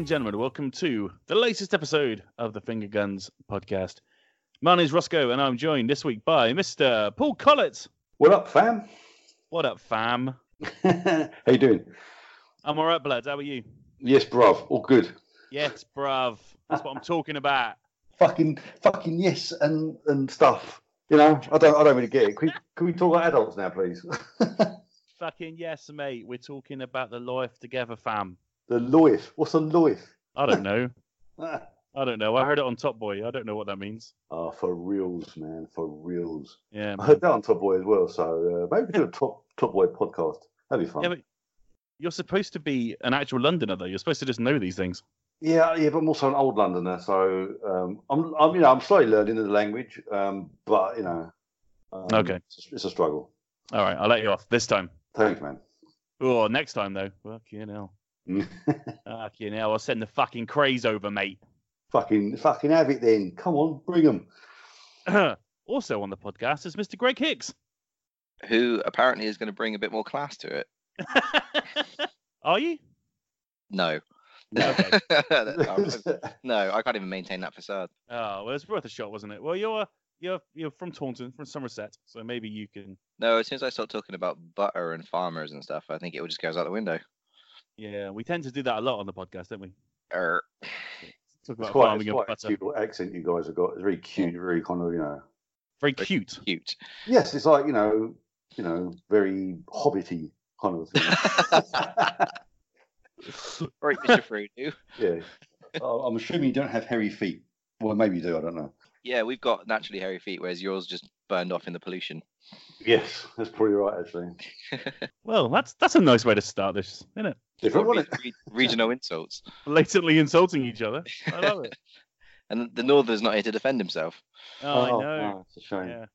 and gentlemen, welcome to the latest episode of the Finger Guns podcast. My name is Rossko, and I'm joined this week by Mr. Paul Collett. What up, fam? What up, fam? How you doing? I'm all right, blood. How are you? Yes, bruv. All good. Yes, bruv. That's what I'm talking about. Fucking, fucking yes, and and stuff. You know, I don't, I don't really get it. Can we, can we talk about adults now, please? Fucking yes, mate. We're talking about the life together, fam. The life. What's a life? I don't know. I don't know. I heard it on Top Boy. I don't know what that means. Oh, for reals, man, for reals. Yeah, I heard that on Top Boy as well. So uh, maybe we do a Top Top Boy podcast. That'd be fun. Yeah, you're supposed to be an actual Londoner, though. You're supposed to just know these things. Yeah, yeah, but I'm also an old Londoner, so um, I'm, I'm, you know, I'm slowly learning the language, um, but you know, um, Okay. it's, it's a struggle. All right, I'll let you off this time. Thanks, man. Oh, next time though. Fucking hell. Fucking hell. I'll send the fucking craze over, mate. fucking, fucking have it then. Come on, bring them. also on the podcast is Mr. Greg Hicks. who apparently is going to bring a bit more class to it. Are you? No. Okay. No, I can't even maintain that facade. Oh, well, it's worth a shot, wasn't it? Well, you're you're you're from Taunton, from Somerset, so maybe you can. No, as soon as I start talking about butter and farmers and stuff, I think it all just goes out the window. Yeah, we tend to do that a lot on the podcast, don't we? Er, Talk It's about quite, farming it's and quite a butter. cute accent you guys have got. It's very cute, very kind of, you know. Very cute. cute. Yes, it's like you know, you know, very hobbity kind of thing. right, Mr. Frodo. yeah. Oh, I'm assuming you don't have hairy feet. Well, maybe you do. I don't know. Yeah, we've got naturally hairy feet, whereas yours just burned off in the pollution. Yes, that's probably right. Actually, Well, that's that's a nice way to start this, isn't it? Different, Re- re- regional insults. Blatantly insulting each other. I love it. And the Norther's not here to defend himself. Oh, I know. oh, it's a shame. Yeah.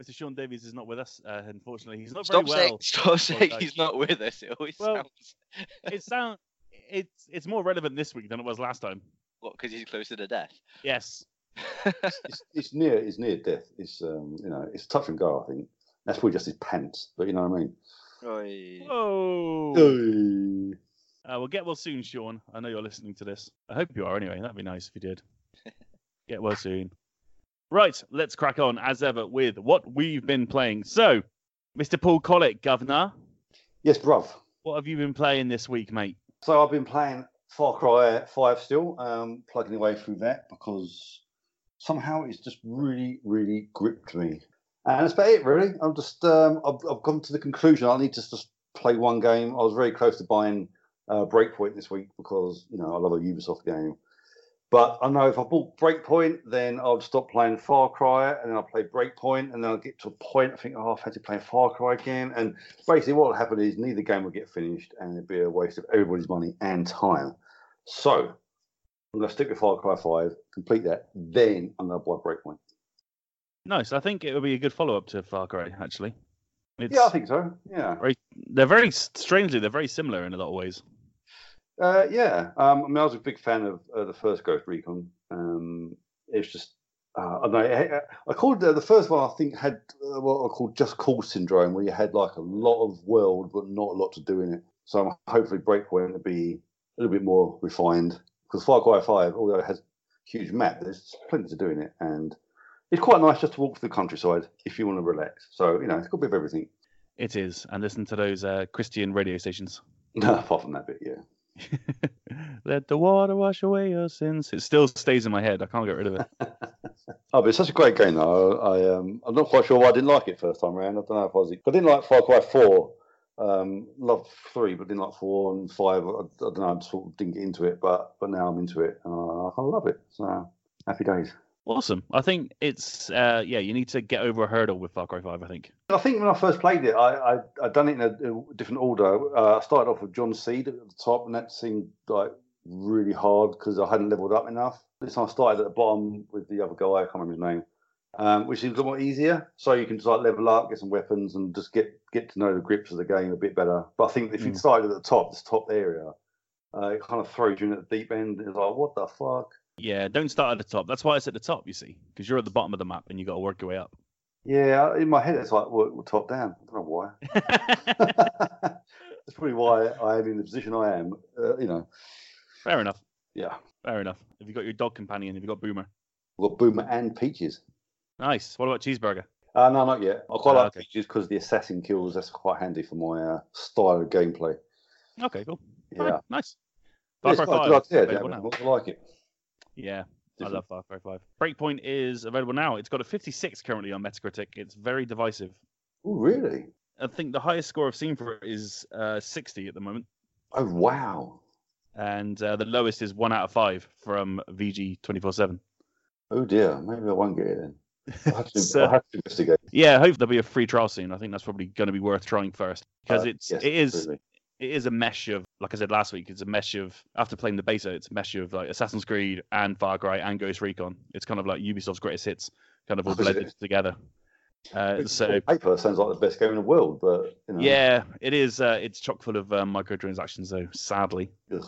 Mr. Sean Davies is not with us, uh, unfortunately. He's not very saying, well. stop saying he's not with us. It always Well, sounds it sound it's it's more relevant this week than it was last time. what because he's closer to death. Yes. It's, it's near. It's near death. It's um, you know, it's touch and go. I think that's probably just his pants. But you know what I mean. Oi. Whoa. Hey. Uh, well, get well soon, Sean. I know you're listening to this. I hope you are anyway. That'd be nice if you did. get well soon. Right, let's crack on as ever with what we've been playing. So, Mr. Paul Collett, Governor, Yes, bruv. what have you been playing this week, mate? So I've been playing Far Cry 5 still, um, plugging away through that because somehow it's just really, really gripped me. And that's about it, really. I'm just, um, I've, I've come to the conclusion I need to just play one game. I was very close to buying uh, Breakpoint this week because, you know, I love a Ubisoft game. But I know if I bought Breakpoint, then I'll stop playing Far Cry, and then I'll play Breakpoint, and then I'll get to a point I think, oh, had to play Far Cry again. And basically, what will happen is neither game will get finished, and it'll be a waste of everybody's money and time. So I'm going to stick with Far Cry 5, complete that, then I'm going to buy Breakpoint. Nice. I think it would be a good follow up to Far Cry, actually. It's Yeah, I think so. Yeah. very, they're very strangely, they're very similar in a lot of ways. Uh, yeah, um, I mean, I was a big fan of uh, the first Ghost Recon. Um, it's just, uh, I don't know. I, I called uh, the first one. I think had uh, what I called Just Cause syndrome, where you had like a lot of world but not a lot to do in it. So I'm hopefully Breakpoint will be a little bit more refined because Far Cry Five, although it has a huge map, there's plenty to do in it, and it's quite nice just to walk through the countryside if you want to relax. So you know, it's got a bit of everything. It is. And listen to those uh, Christian radio stations. No, apart from that bit, yeah. Let the water wash away your sins. It still stays in my head. I can't get rid of it. Oh, but it's such a great game though. I um, I'm not quite sure why I didn't like it first time around. I don't know if I was. I didn't like Far Cry Four. Um, loved three, but didn't like four and five. I, I don't know. I sort of didn't get into it, but but now I'm into it. And I, love it. So happy days. Awesome. I think it's uh, yeah. You need to get over a hurdle with Far Cry Five. I think. I think when I first played it, I I I'd done it in a, different order. Uh, I started off with John Seed at the top, and that seemed like really hard because I hadn't leveled up enough. This time I started at the bottom with the other guy. I can't remember his name. Um, which seems a lot more easier, so you can just like level up, get some weapons, and just get get to know the grips of the game a bit better. But I think if you Mm. started at the top, this top area, uh, it kind of throws you in at the deep end. It's like, what the fuck? Yeah. Don't start at the top. That's why it's at the top. You see, because you're at the bottom of the map and you got to work your way up. Yeah, in my head, it's like, well, well, top down. I don't know why. That's probably why I am in the position I am. Uh, you know, Fair enough. Yeah. Fair enough. Have you got your dog companion? Have you got Boomer? We've got Boomer and Peaches. Nice. What about Cheeseburger? Uh, no, not yet. I quite Ah, like okay. Peaches because the assassin kills. That's quite handy for my uh, style of gameplay. Okay, cool. Yeah. Fine, Nice. Yeah, Cry quite a good idea, I like it. Yeah, I love Far Cry 5. Breakpoint is available now. It's got a 56 currently on Metacritic. It's very divisive. Oh, really? I think the highest score I've seen for it is uh, 60 at the moment, Oh, wow. and uh, the lowest is one out of five from VG 24/7. Oh dear. Maybe I won't get it then. I'll have to, So- have to investigate. Yeah, I hope there'll be a free trial soon. I think that's probably going to be worth trying first because Uh, it's yes, it is. It is a mesh of like I said last week. It's a mesh of after playing the beta, it's a mesh of like Assassin's Creed and Far Cry and Ghost Recon. It's kind of like Ubisoft's greatest hits, kind of all blended together. Uh, so paper sounds like the best game in the world, but you know, yeah, it is. Uh, it's chock full of uh, microtransactions, though. Sadly, ugh.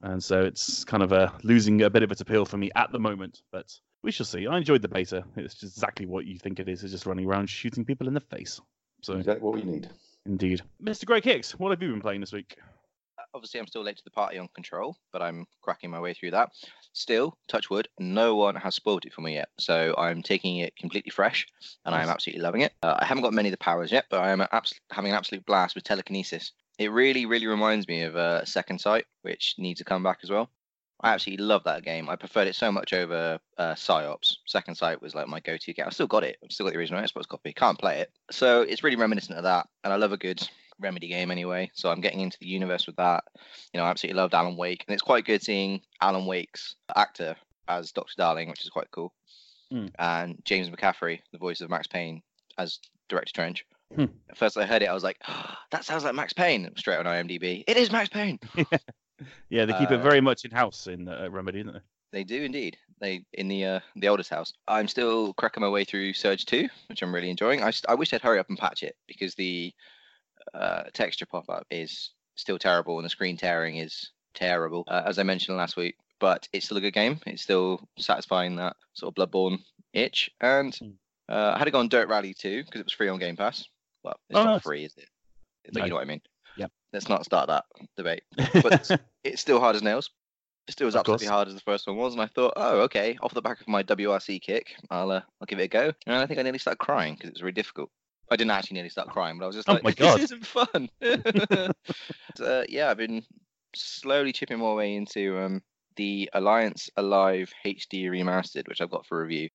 and so it's kind of uh, losing a bit of its appeal for me at the moment. But we shall see. I enjoyed the beta. It's just exactly what you think it is. It's just running around shooting people in the face. So exactly what we need. Indeed, Mr. Greg Hicks, what have you been playing this week? Obviously, I'm still late to the party on Control, but I'm cracking my way through that. Still, touch wood, no one has spoiled it for me yet, so I'm taking it completely fresh, and I'm absolutely loving it. Uh, I haven't got many of the powers yet, but I am abs- having an absolute blast with telekinesis. It really, really reminds me of uh, Second Sight, which needs to come back as well. I absolutely love that game. I preferred it so much over uh, Psi-Ops. Second Sight was like my go-to game. I've still got it. I've still got the original Xbox copy. Can't play it, so it's really reminiscent of that. And I love a good Remedy game anyway. So I'm getting into the universe with that. You know, I absolutely loved Alan Wake, and it's quite good seeing Alan Wake's actor as Doctor Darling, which is quite cool. Hmm. And James McCaffrey, the voice of Max Payne, as Director Trench. Hmm. At first, I heard it, I was like, "That sounds like Max Payne." Straight on IMDb, it is Max Payne. Yeah, they keep it Uh, very much in house in uh, Remedy, isn't it? They do indeed. They in the uh, the oldest house. I'm still cracking my way through Surge 2, which I'm really enjoying. I, I wish they'd hurry up and patch it because the uh, texture pop up is still terrible and the screen tearing is terrible, uh, as I mentioned last week. But it's still a good game. It's still satisfying that sort of Bloodborne itch. And Hmm. uh, I had to go on Dirt Rally 2 because it was free on Game Pass. Well, it's Oh, not nice. free, is it? But No. you know what I mean. Let's not start that debate. But it's still hard as nails. It's still as absolutely hard as the first one was, and I thought, oh, okay, off the back of my WRC kick, I'll uh, I'll give it a go. And I think I nearly started crying because it was very difficult. I didn't actually nearly start crying, but I was just Oh like, my God. this isn't fun. uh, yeah, I've been slowly chipping my way into um, the Alliance Alive HD remastered, which I've got for review.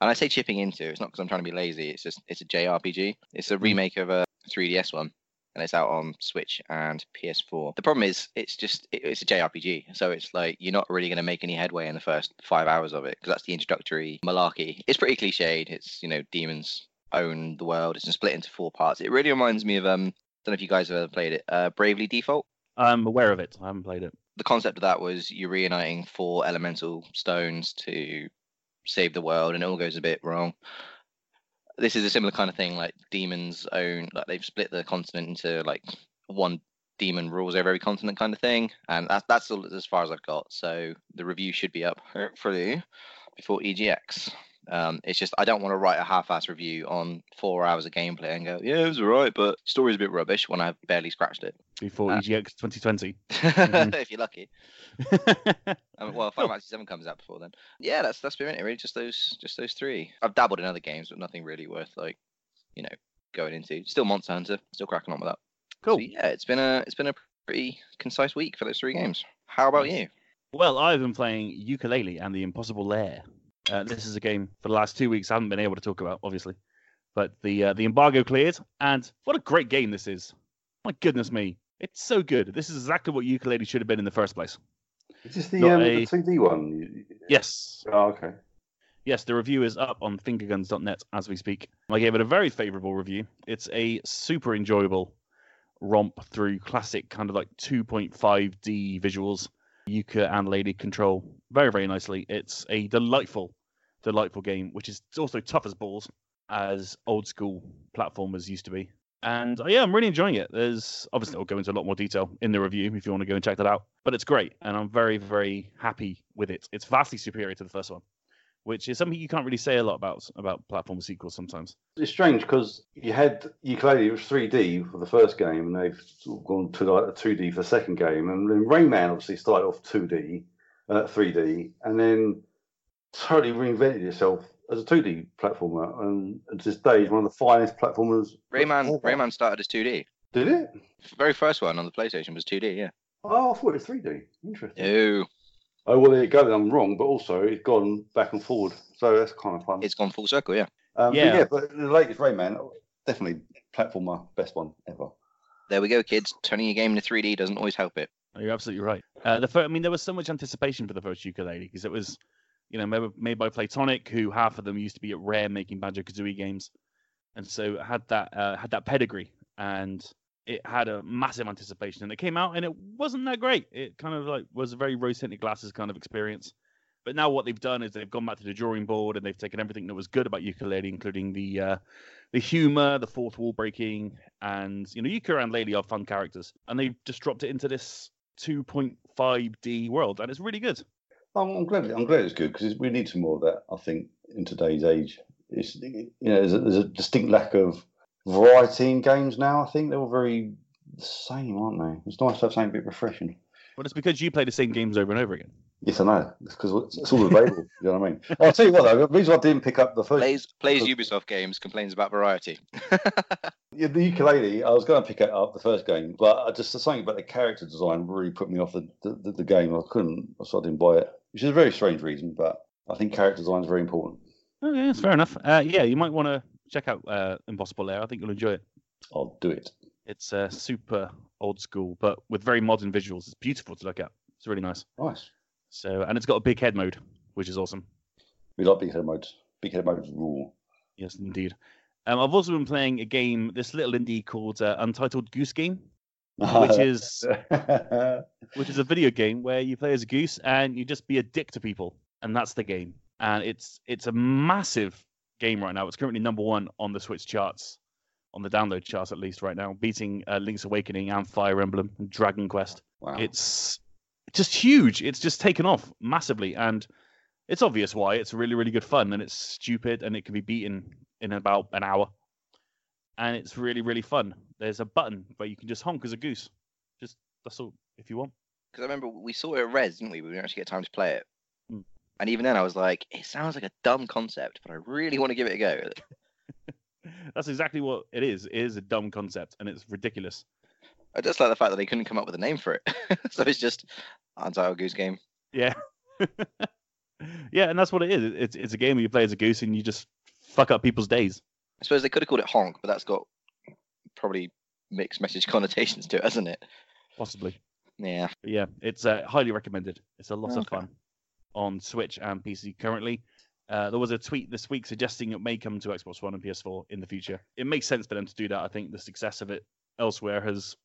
And I say chipping into, it's not because I'm trying to be lazy. It's just it's a JRPG. It's a remake of a 3DS one, and it's out on Switch and PS4. The problem is, it's just it, it's a JRPG, so it's like you're not really going to make any headway in the first five hours of it because that's the introductory malarkey. It's pretty cliched. It's you know demons own the world. It's split into four parts. It really reminds me of um. I Don't know if you guys have ever played it. Uh, Bravely Default. I'm aware of it. I haven't played it. The concept of that was you're reuniting four elemental stones to save the world, and it all goes a bit wrong. This is a similar kind of thing, like demons own, like they've split the continent into like one demon rules over every continent kind of thing, and that's that's all as far as I've got. So the review should be up hopefully before EGX. Um, it's just I don't want to write a half-ass review on four hours of gameplay and go, yeah, it was alright, but story's a bit rubbish when I've barely scratched it. Before Uh, EGX 2020. if you're lucky. I mean, well, Final Fantasy Seven comes out before then. Yeah, that's that's been it. Really, just those just those three. I've dabbled in other games, but nothing really worth like, you know, going into. Still Monster Hunter. Still cracking on with that. cool. So, yeah, it's been a it's been a pretty concise week for those three games. How about you? Well, I've been playing Yooka-Laylee and the Impossible Lair. Uh, this is a game for the last two weeks I haven't been able to talk about, obviously. But the uh, the embargo cleared, and what a great game this is! My goodness me, it's so good. This is exactly what Yooka-Laylee should have been in the first place. Is this the, um, a- the 2D one? Yes, Oh, okay. yes, the review is up on fingerguns.net as we speak. I gave it a very favourable review. It's a super enjoyable romp through classic kind of like 2.5D visuals, Yooka and Laylee control very, very nicely. It's a delightful, delightful game, which is also tough as balls, as old school platformers used to be. And uh, yeah, I'm really enjoying it. There's obviously I'll go into a lot more detail in the review if you want to go and check that out. But it's great, and I'm very, very happy with it. It's vastly superior to the first one. which is something you can't really say a lot about about platform sequels sometimes. It's strange because you had Yooka-Laylee, it was 3D for the first game, and they've gone to like a 2D for the second game. And then Rayman obviously started off 2D, uh, 3D, and then totally reinvented itself as a 2D platformer. And to this day, it's one of the finest platformers. Rayman ever. Rayman started as 2D. Did it? Very first one on the PlayStation was 2D. Yeah. Oh, I thought it was 3D. Interesting. No, Oh, well, there you go. I'm wrong, but also it's gone back and forward. So that's kind of fun. it's gone full circle. Yeah. Um, but Yeah. yeah, but the latest Rayman, definitely platformer, best one ever. There we go, kids. Turning your game into 3D doesn't always help it. You're absolutely right. Uh, the fir- I mean, there was so much anticipation for the first Yooka-Laylee because it was, you know, made, by Playtonic, who half of them used to be at Rare making Banjo Kazooie games, and so had that uh, had that pedigree, and it had a massive anticipation. And it came out, and it wasn't that great. It kind of like was a very rose tinted glasses kind of experience. But now what they've done is they've gone back to the drawing board and they've taken everything that was good about Yooka-Laylee, including the uh, the humor, the fourth wall breaking, and you know, Yooka and Laylee are fun characters, and they've just dropped it into this 2.5D world, and it's really good. I'm, I'm glad. I'm glad it's good because we need some more of that. I think in today's age, it's you know there's a, there's a distinct lack of variety in games now. I think they're all very the same, aren't they? It's nice to have something a bit refreshing. But it's because you play the same games over and over again. Yes, I know. It's because it's, it's all available. you know what I mean? I'll tell you what though. The reason I didn't pick up the first Plays plays Ubisoft games, complains about variety. Yeah, the Yooka-Laylee, I was going to pick it up the first game, but I just the something about the character design really put me off the, the, the game. I couldn't, so I didn't buy it, which is a very strange reason, but I think character design is very important. Okay, that's fair enough. Uh, yeah, you might want to check out uh, Impossible Lair. I think you'll enjoy it. I'll do it. It's uh, super old school, but with very modern visuals. It's beautiful to look at. It's really nice. Nice. So, and it's got a big head mode, which is awesome. We like big head modes. Big head modes rule. Yes, indeed. Um, I've also been playing a game, this little indie called uh, Untitled Goose Game, which is which is a video game where you play as a goose and you just be a dick to people, and that's the game. And it's it's a massive game right now. It's currently number one on the Switch charts, on the download charts at least right now, beating uh, Link's Awakening and Fire Emblem and Dragon Quest. wow. It's just huge. It's just taken off massively, and it's obvious why. It's really, really good fun, and it's stupid, and it can be beaten in about an hour, and it's really, really fun. There's a button where you can just honk as a goose. Just that's all if you want. Because I remember we saw it at Rezzed, didn't we? We didn't actually get time to play it. Hmm. And even then, I was like, it sounds like a dumb concept, but I really want to give it a go. That's exactly what it is. It is a dumb concept, and it's ridiculous. I just like the fact that they couldn't come up with a name for it. so it's just Untitled Goose Game. Yeah. yeah, and that's what it is. It's it's a game where you play as a goose and you just fuck up people's days. I suppose they could have called it Honk, but that's got probably mixed message connotations to it, hasn't it? Possibly. Yeah. But yeah, it's uh, highly recommended. It's a lot of fun on Switch and PC currently. Uh, there was a tweet this week suggesting it may come to Xbox One and PS4 in the future. It makes sense for them to do that. I think the success of it elsewhere has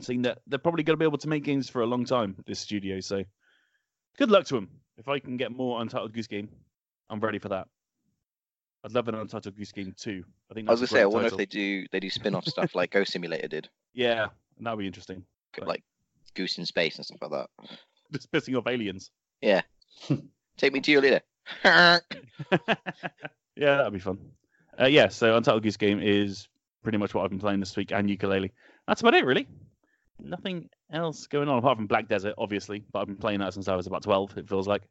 seen that they're probably going to be able to make games for a long time. This studio, so good luck to them. If I can get more Untitled Goose Game, I'm ready for that. I'd love an Untitled Goose Game too. I think I was gonna say, I wonder if they do they do spin-off stuff like Goat Simulator did, Yeah, that'd be interesting. Right. like Goose in Space and stuff like that. Just pissing off aliens. Yeah. Take me to your leader. yeah, that'd be fun. Uh, yeah, so Untitled Goose Game is pretty much what I've been playing this week, and Yooka-Laylee. That's about it, really. Nothing else going on apart from Black Desert, obviously. But I've been playing that since I was about twelve. It feels like.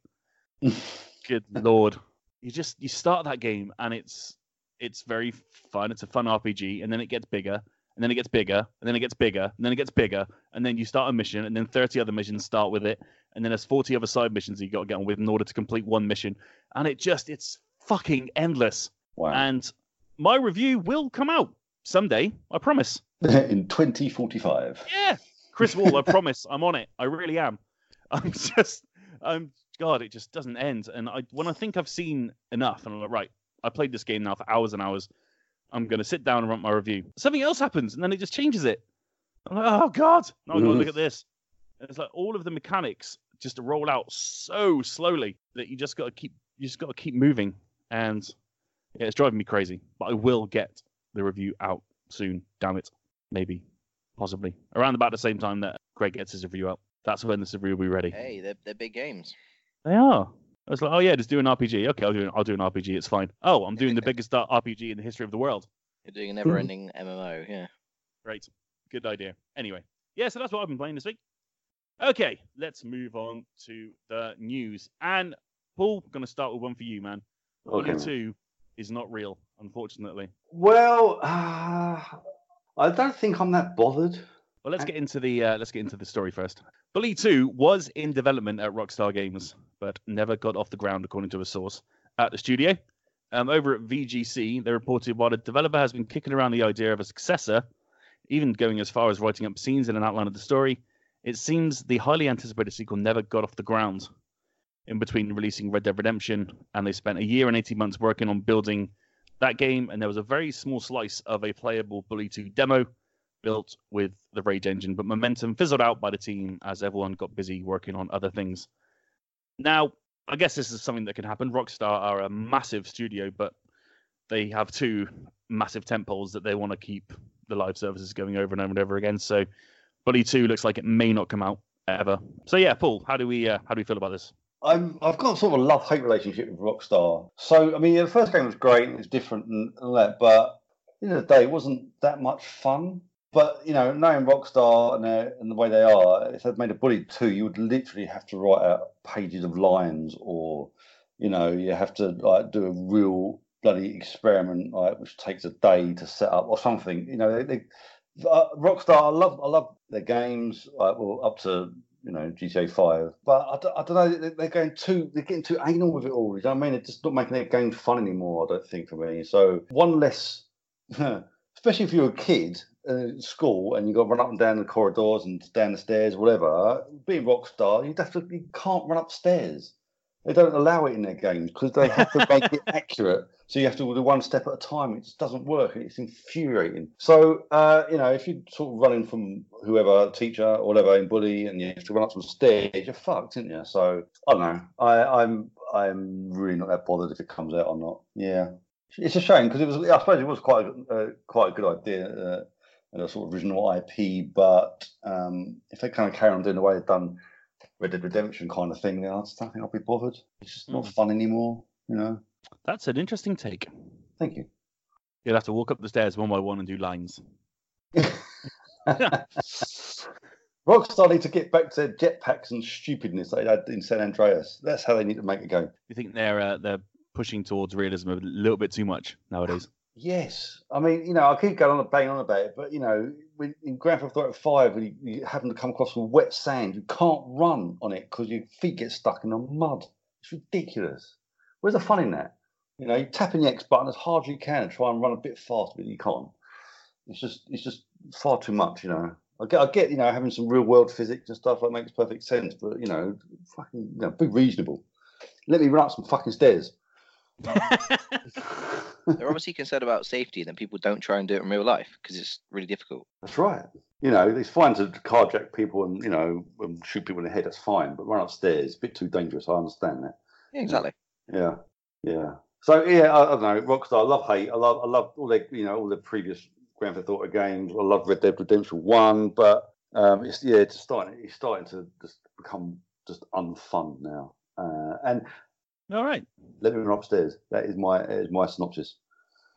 Good lord, you just you start that game and it's it's very fun. It's a fun RPG, and then it gets bigger, and then it gets bigger, and then it gets bigger, and then it gets bigger, and then you start a mission, and then thirty other missions start with it, and then there's forty other side missions you got to get on with in order to complete one mission, and it just it's fucking endless. wow. And my review will come out someday, I promise. In 2045. Yeah, Chris Wall, I promise, I'm on it. I really am. I'm just, I'm God, it just doesn't end. And I, when I think I've seen enough, and I'm like, right, I played this game now for hours and hours. I'm gonna sit down and write my review. Something else happens, and then it just changes it. I'm like, oh God, oh, now I gotta look mm. at this. And it's like all of the mechanics just roll out so slowly that you just gotta keep, you just gotta keep moving. And yeah, it's driving me crazy. But I will get the review out soon. Damn it, maybe, possibly around about the same time that Greg gets his review out. That's when this review will be ready. Hey, they're they're big games. They are. I was like, oh yeah, just do an RPG. Okay, I'll do an, I'll do an RPG. It's fine. Oh, I'm doing the biggest RPG in the history of the world. You're doing a never-ending MMO, yeah. Great, good idea. Anyway, yeah, so that's what I've been playing this week. Okay, let's move on to the news. And Paul, going to start with one for you, man. Okay. Bully Two is not real, unfortunately. Well, uh, I don't think I'm that bothered. Well, let's get into the uh, let's get into the story first. Bully 2 was in development at Rockstar Games, but never got off the ground, according to a source at the studio. Um, over at VGC, they reported while the developer has been kicking around the idea of a successor, even going as far as writing up scenes and an outline of the story, it seems the highly anticipated sequel never got off the ground. In between releasing Red Dead Redemption, and they spent a year and 18 months working on building that game, and there was a very small slice of a playable Bully 2 demo built with the Rage engine, but momentum fizzled out by the team as everyone got busy working on other things. Now, I guess this is something that can happen. Rockstar are a massive studio, but they have two massive temples that they want to keep the live services going over and over and over again. So, Bully Two looks like it may not come out ever. So, yeah, Paul, how do we uh, how do we feel about this? I'm, I've got sort of a love hate relationship with Rockstar. So, I mean, the first game was great, it was different and all that, but of the day, it wasn't that much fun. But, you know, knowing Rockstar and, their, and the way they are, if they'd made a Bully 2, you would literally have to write out pages of lines or, you know, you have to like do a real bloody experiment, like which takes a day to set up or something. You know, they, they uh, Rockstar, I love, I love their games, like, well, up to you know GTA Five. But I don't, I don't know. They're going too. They're getting too anal with it all. You know what I mean? It's just not making their game fun anymore. I don't think for me. So one less, especially if you're a kid uh, school and you got to run up and down the corridors and down the stairs, whatever. Being Rockstar, you definitely you can't run upstairs. They don't allow it in their games because they have to make it accurate. So you have to do one step at a time. It just doesn't work. It's infuriating. So uh, you know, if you're sort of running from whoever teacher or whatever in bully, and you have to run up some stairs, you're fucked, isn't you? So I don't know. I, I'm I'm really not that bothered if it comes out or not. Yeah, it's a shame because it was. I suppose it was quite a, uh, quite a good idea. Uh, and a sort of original IP, but um, if they kind of carry on doing the way they've done Red Dead Redemption kind of thing, then I just don't think I'll be bothered. It's just not Mm. fun anymore, you know. That's an interesting take. Thank you. You'll have to walk up the stairs one by one and do lines. Rockstar need to get back to jetpacks and stupidness they had in San Andreas. That's how they need to make a game. You think they're uh, they're pushing towards realism a little bit too much nowadays? Yes, I mean, you know, I keep going on and banging on about it, but you know, when, in Grand Theft Auto Five, when you, you happen to come across some wet sand, you can't run on it because your feet get stuck in the mud. It's ridiculous. Where's the fun in that? You know, you tap in the X button as hard as you can and try and run a bit faster, but you can't. It's just, it's just far too much. You know, I get, I get, you know, having some real world physics and stuff that makes perfect sense, but you know, fucking, you know, be reasonable. Let me run up some fucking stairs. They're obviously concerned about safety, and then people don't try and do it in real life because it's really difficult. That's right. You know, it's fine to carjack people and you know and shoot people in the head. That's fine, but run upstairs, a bit too dangerous. I understand that. Yeah, exactly. Yeah, yeah. So yeah, I, I don't know. Rockstar, I love hate. I love, I love all their, you know, all the previous Grand Theft Auto games. I love Red Dead Redemption One, but um, it's yeah, it's starting, it's starting to just become just unfun now. Uh, and All right. let me run upstairs. That is my, that is my synopsis.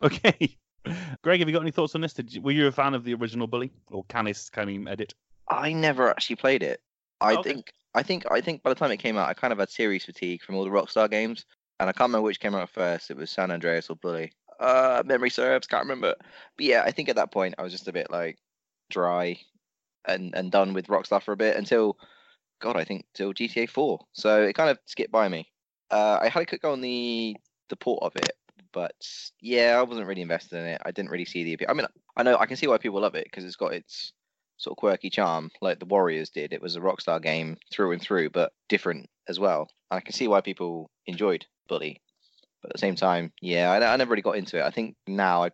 Okay. Greg, have you got any thoughts on this? Did you, were you a fan of the original Bully or Canis Canem Edit? I never actually played it. I Okay. think I think I think by the time it came out, I kind of had series fatigue from all the Rockstar games, and I can't remember which came out first. It was San Andreas or Bully. Uh, memory serves, can't remember. But yeah, I think at that point I was just a bit like dry and and done with Rockstar for a bit until God, I think till GTA 4. So it kind of skipped by me. Uh, I had a quick go on the the port of it, but yeah, I wasn't really invested in it. I didn't really see the appeal. I mean, I know I can see why people love it because it's got its sort of quirky charm, like the Warriors did. It was a Rockstar game through and through, but different as well. I can see why people enjoyed Bully. But at the same time, yeah, I, I never really got into it. I think now, I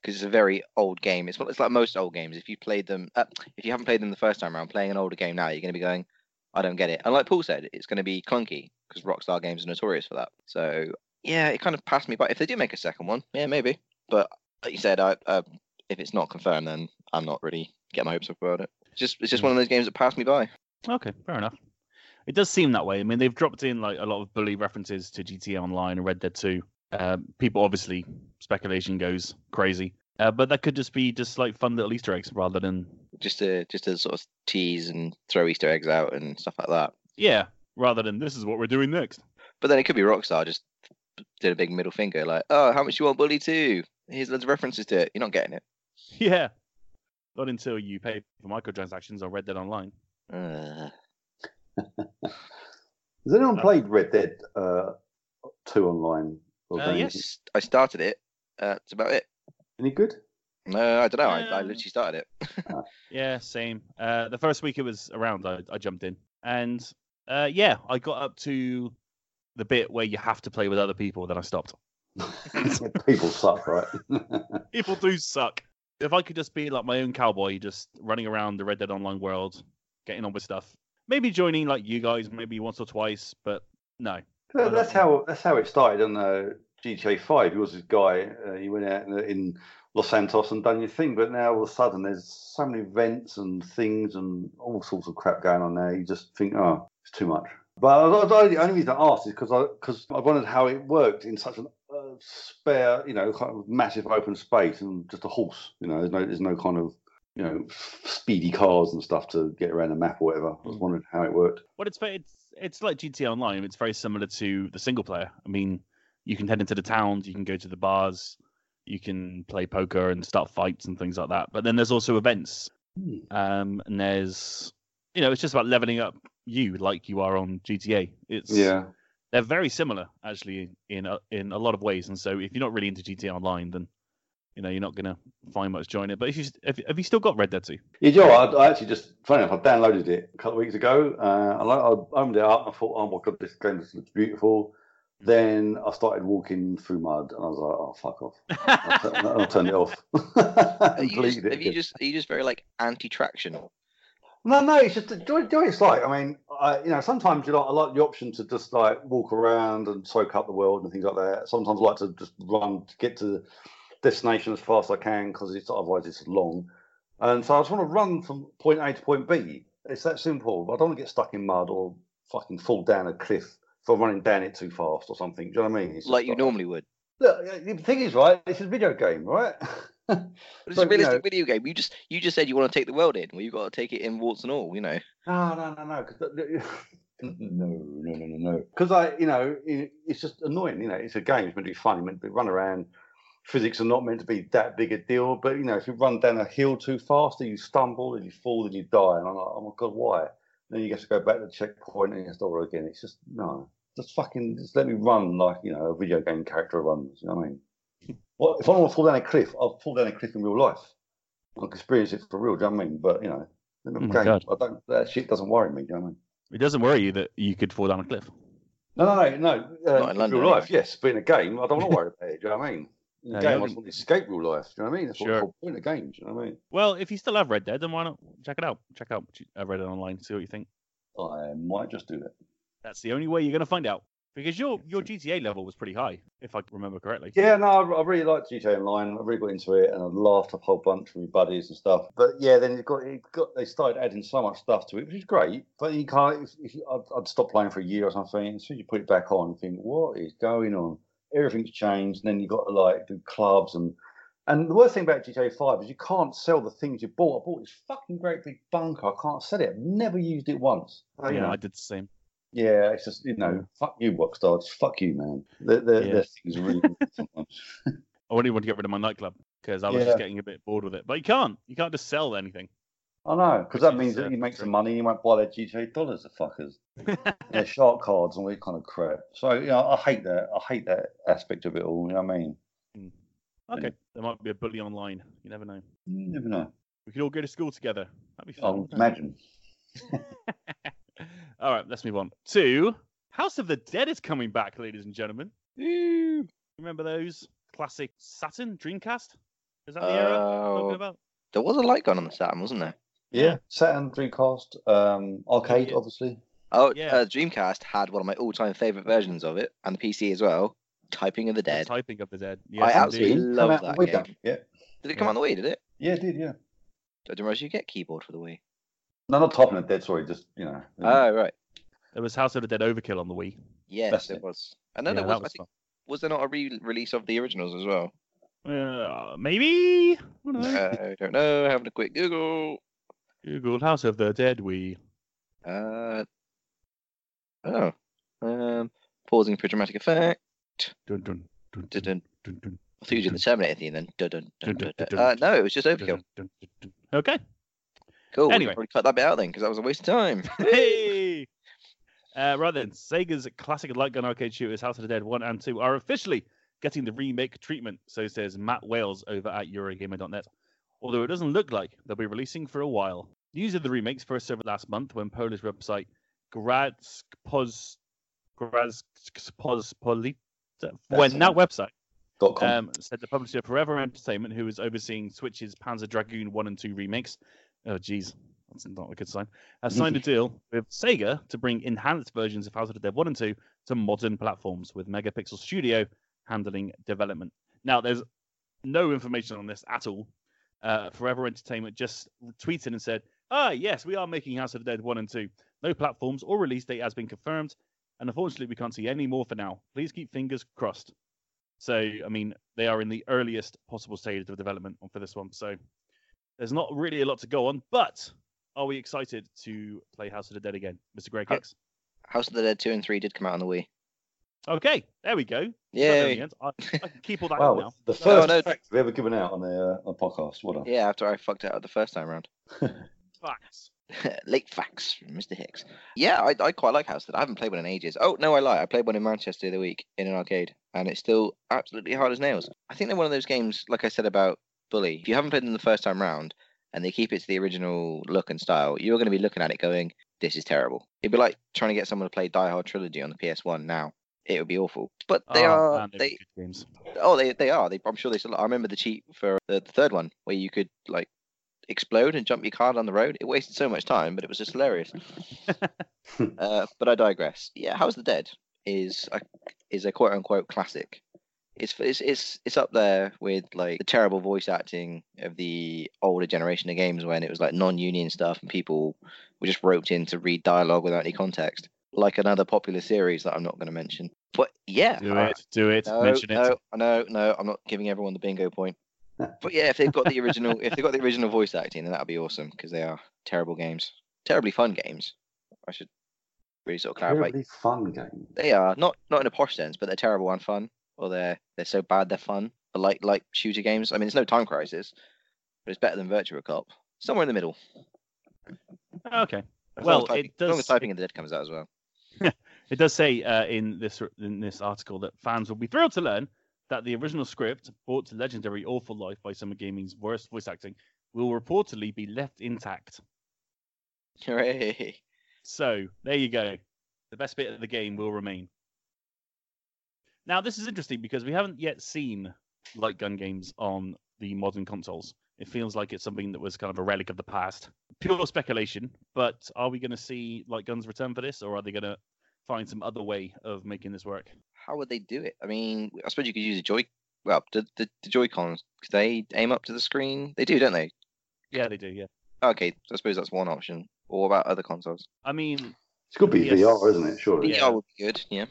because it's a very old game. It's it's like most old games. If you played them, uh, if you haven't played them the first time around, playing an older game now, you're going to be going, I don't get it. And like Paul said, it's going to be clunky because Rockstar games are notorious for that. So yeah, it kind of passed me by. If they do make a second one, yeah, maybe. But like you said, I, uh, if it's not confirmed, then I'm not really getting my hopes up about it. It's just it's just one of those games that passed me by. Okay, fair enough. It does seem that way. I mean, they've dropped in like a lot of bully references to GTA Online and Red Dead 2. Um, people obviously speculation goes crazy, uh, but that could just be just like fun little Easter eggs rather than Just to just to sort of tease and throw Easter eggs out and stuff like that. yeah, rather than this is what we're doing next. But then it could be Rockstar just did a big middle finger, like, oh, how much you want Bully 2? Here's loads of references to it. You're not getting it. Yeah, not until you pay for microtransactions on Red Dead Online. Uh, Has anyone Uh, played Red Dead uh, 2 online? Or uh, yes, I started it. Uh, that's about it. Any good? No, I don't know. I, I Um, literally started it. Yeah, same. Uh, the first week it was around, I, I jumped in, and uh, yeah, I got up to the bit where you have to play with other people. Then I stopped. People suck, right? People do suck. If I could just be like my own cowboy, just running around the Red Dead Online world, getting on with stuff, maybe joining like you guys, maybe once or twice, but no. Well, that's how that's how it started on uh, GTA Five. He was this guy. Uh, he went out in, in Los Santos and done your thing, but now all of a sudden there's so many events and things and all sorts of crap going on there. You just think, oh, it's too much. But I, I, the only reason I asked is because I because I wondered how it worked in such a uh, spare, you know, kind of massive open space and just a horse. You know, there's no there's no kind of you know speedy cars and stuff to get around the map or whatever. I was Mm. wondering how it worked. What it's it's it's like GTA Online. It's very similar to the single player. I mean, you can head into the towns, you can go to the bars, you can play poker and start fights and things like that. But then there's also events, Hmm. um, and there's you know it's just about leveling up you like you are on GTA. It's Yeah. they're very similar actually in a, in a lot of ways. And so if you're not really into GTA Online, then you know you're not gonna find much join it. But if you have, have you still got Red Dead 2? Yeah, you know, I, I actually just funny enough, I downloaded it a couple of weeks ago. Uh, I, I opened it up. I thought, oh my god, this game just looks beautiful. Then I started walking through mud, and I was like, oh fuck off. I, tu- I turned it off. Are you just, it you just, are you just very like anti-traction? No, no, it's just do you know it's like. I mean, I, you know, sometimes you like I like the option to just like walk around and soak up the world and things like that. Sometimes I like to just run to get to the destination as fast as I can because it's otherwise it's long. And so I just want to run from point A to point B. It's that simple. I don't want to get stuck in mud or fucking fall down a cliff for running down it too fast or something. Do you know what I mean? Like you normally would. Look, the thing is, right? This is a video game, right? But it's So, a you realistic know- video game. You just you just said you want to take the world in. Well, you've got to take it in warts and all. You know. No, no, no, no. the- no, no, no, no, no. Because I, you know, it, it's just annoying. You know, it's a game. It's meant to be fun. It's meant to be run around. Physics are not meant to be that big a deal. But you know, if you run down a hill too fast, and you stumble, and you fall, and you die, and I'm like, oh my god, why? Then you have to go back to the checkpoint and you have to over again. It's just no. Just fucking, just let me run like you know a video game character runs. You know what I mean? What if I want to fall down a cliff? I'll fall down a cliff in real life. I can experience it for real. Do you know what I mean? But you know, in the Oh game, I don't. That shit doesn't worry me. Do you know what I mean? It doesn't worry you that you could fall down a cliff. No, no, no, no. Uh, Not in in London, real life, yes, but in a game, I don't want to worry about it. Do you know what I mean? No, game, I just want to escape real life. Do you know what I mean? That's what Sure. the whole point of games. Do you know what I mean? Well, if you still have Red Dead, then why not check it out? Check out uh, Red Dead Online, see what you think. I might just do that. That's the only way you're gonna find out. Because your your GTA level was pretty high, if I remember correctly. Yeah, no, I, I really liked GTA Online. I really got into it, and I laughed a whole bunch with my buddies and stuff. But yeah, then it got, it got they started adding so much stuff to it, which is great. But you can't. If, if you, I'd, I'd stop playing for a year or something. As soon as you put it back on, you think, what is going on? Everything's changed. And then you've got to like do clubs and. And the worst thing about GTA 5 is you can't sell the things you bought. I bought this fucking great big bunker. I can't sell it. I've never used it once. So, you yeah, know, I did the same. yeah, it's just, you know, fuck you, Rockstar. Just fuck you, man. The, the, Yeah. the things are really good sometimes. I wouldn't want to get rid of my nightclub because I was Yeah. just getting a bit bored with it. But you can't. You can't just sell anything. I know, because that means is, that uh, you make some money and you won't buy their GTA dollars, the fuckers. Yeah, shark cards and all that kind of crap. So, you know, I hate that. I hate that aspect of it all, you know what I mean? okay, there might be a bully online. You never know. You never know. We could all go to school together. That'd be I fun. would wouldn't imagine. all right, let's move on to House of the Dead is coming back, ladies and gentlemen. Ooh. Remember those classic Saturn Dreamcast? Is that the era I'm talking Oh, about? there was a light gun on the Saturn, wasn't there? Yeah, Saturn, Dreamcast, um, arcade, Yeah. obviously. Oh, Yeah. uh, Dreamcast had one of my all-time favorite versions of it, and the PC as well. Typing of the The Dead. Typing of the Dead. I absolutely indeed. love that with game. Yeah, Did it come on the Wii? Did it? yeah, it did, yeah. I didn't realize you get keyboard for the Wii. No, not typing of dead, sorry, just, you know. Oh, right. There was House of the Dead Overkill on the Wii. Yes, That's it it. was. And then yeah, there was, that I was think, was there not a re-release of the originals as well? fun. Uh, maybe. I don't know. I don't know. Having a quick Google. Google House of the Dead Wii. Uh, oh, um, pausing for dramatic effect. Dun, dun, dun, Dun, dun. dun, dun, I thought you were doing the Terminator theme then. Dun, dun, dun, Dun, dun, dun. Uh, no, it was just Overkill. dun, dun, dun, dun. Okay. Cool. Anyway. Probably cut that bit out then because that was a waste of time. hey. Uh, right then, Sega's classic light gun arcade shooters House of the Dead 1 and 2 are officially getting the remake treatment, so says Matt Wales over at Eurogamer.net. Although it doesn't look like they'll be releasing for a while. News of the remakes first surfaced last month when Polish website Gradskpoz Gradskpozpolita when that website um, said the publisher Forever Entertainment, who is overseeing Switch's Panzer Dragoon 1 and 2 remakes, oh geez, that's not a good sign, has signed a deal with Sega to bring enhanced versions of House of the Dead 1 and 2 to modern platforms, with Megapixel Studio handling development. Now, there's no information on this at all. Uh, Forever Entertainment just tweeted and said, Ah, yes, we are making House of the Dead 1 and 2. No platforms or release date has been confirmed, and unfortunately, we can't see any more for now. Please keep fingers crossed. So, I mean, they are in the earliest possible stage of development for this one. So, there's not really a lot to go on. But are we excited to play House of the Dead again, Mr. Greg Hicks? House of the Dead 2 and 3 did come out on the Wii. Okay, there we go. Got there in the Yay. end. I, I keep all that in now. The first no. fact we've ever given out on the, uh, on podcast. What a Yeah, after I fucked it out the first time round. Facts. Late facts from Mr. Hicks. Yeah, I, I quite like House of the Dead. I haven't played one in ages. Oh, no, I lie. I played one in Manchester the other week in an arcade, and it's still absolutely hard as nails. I think they're one of those games, like I said about Bully. If you haven't played them the first time round, and they keep it to the original look and style, you're going to be looking at it going, this is terrible. It'd be like trying to get someone to play Die Hard Trilogy on the PS1 now. It would be awful. But they Oh, are. man, good games. Oh, they they are. They, I'm sure they still. I remember the cheat for the, the third one where you could like explode and jump your car down the road. It wasted so much time, but it was just hilarious. uh, but I digress. Yeah, How's the Dead is a is a quote unquote classic. It's it's it's it's up there with like the terrible voice acting of the older generation of games when it was like non-union stuff and people were just roped in to read dialogue without any context, like another popular series that I'm not going to mention. But yeah, Do I- it. Do it. no, Mention it. no, no, no. I'm not giving everyone the bingo point. But yeah, if they've got the original, if they've got the original voice acting, then that'd be awesome because they are terrible games, terribly fun games. I should really sort of clarify. terribly fun game. They are not not in a posh sense, but they're terrible and fun, or they're they're so bad they're fun. But like like shooter games. I mean, it's no Time Crisis, but it's better than Virtua Cop. Somewhere in the middle. Okay. As Well, long as typing, it as long as typing in the dead comes out as well. It does say uh, in this in this article that fans will be thrilled to learn that the original script, brought to legendary Awful Life by Summer Gaming's worst voice acting, will reportedly be left intact. Hooray! So there you go. The best bit of the game will remain. Now this is interesting because we haven't yet seen light gun games on the modern consoles. It feels like it's something that was kind of a relic of the past. Pure speculation, but are we going to see like guns return for this, or are they going to find some other way of making this work? How would they do it? I mean, I suppose you could use a Joy. Well, the the, the Joy Cons, they aim up to the screen? They do, don't they? Yeah, they do. Yeah. Okay, so I suppose that's one option. Or about other consoles? I mean, it could be Yes. VR, isn't it? Surely. Yeah. VR would be good. Yeah,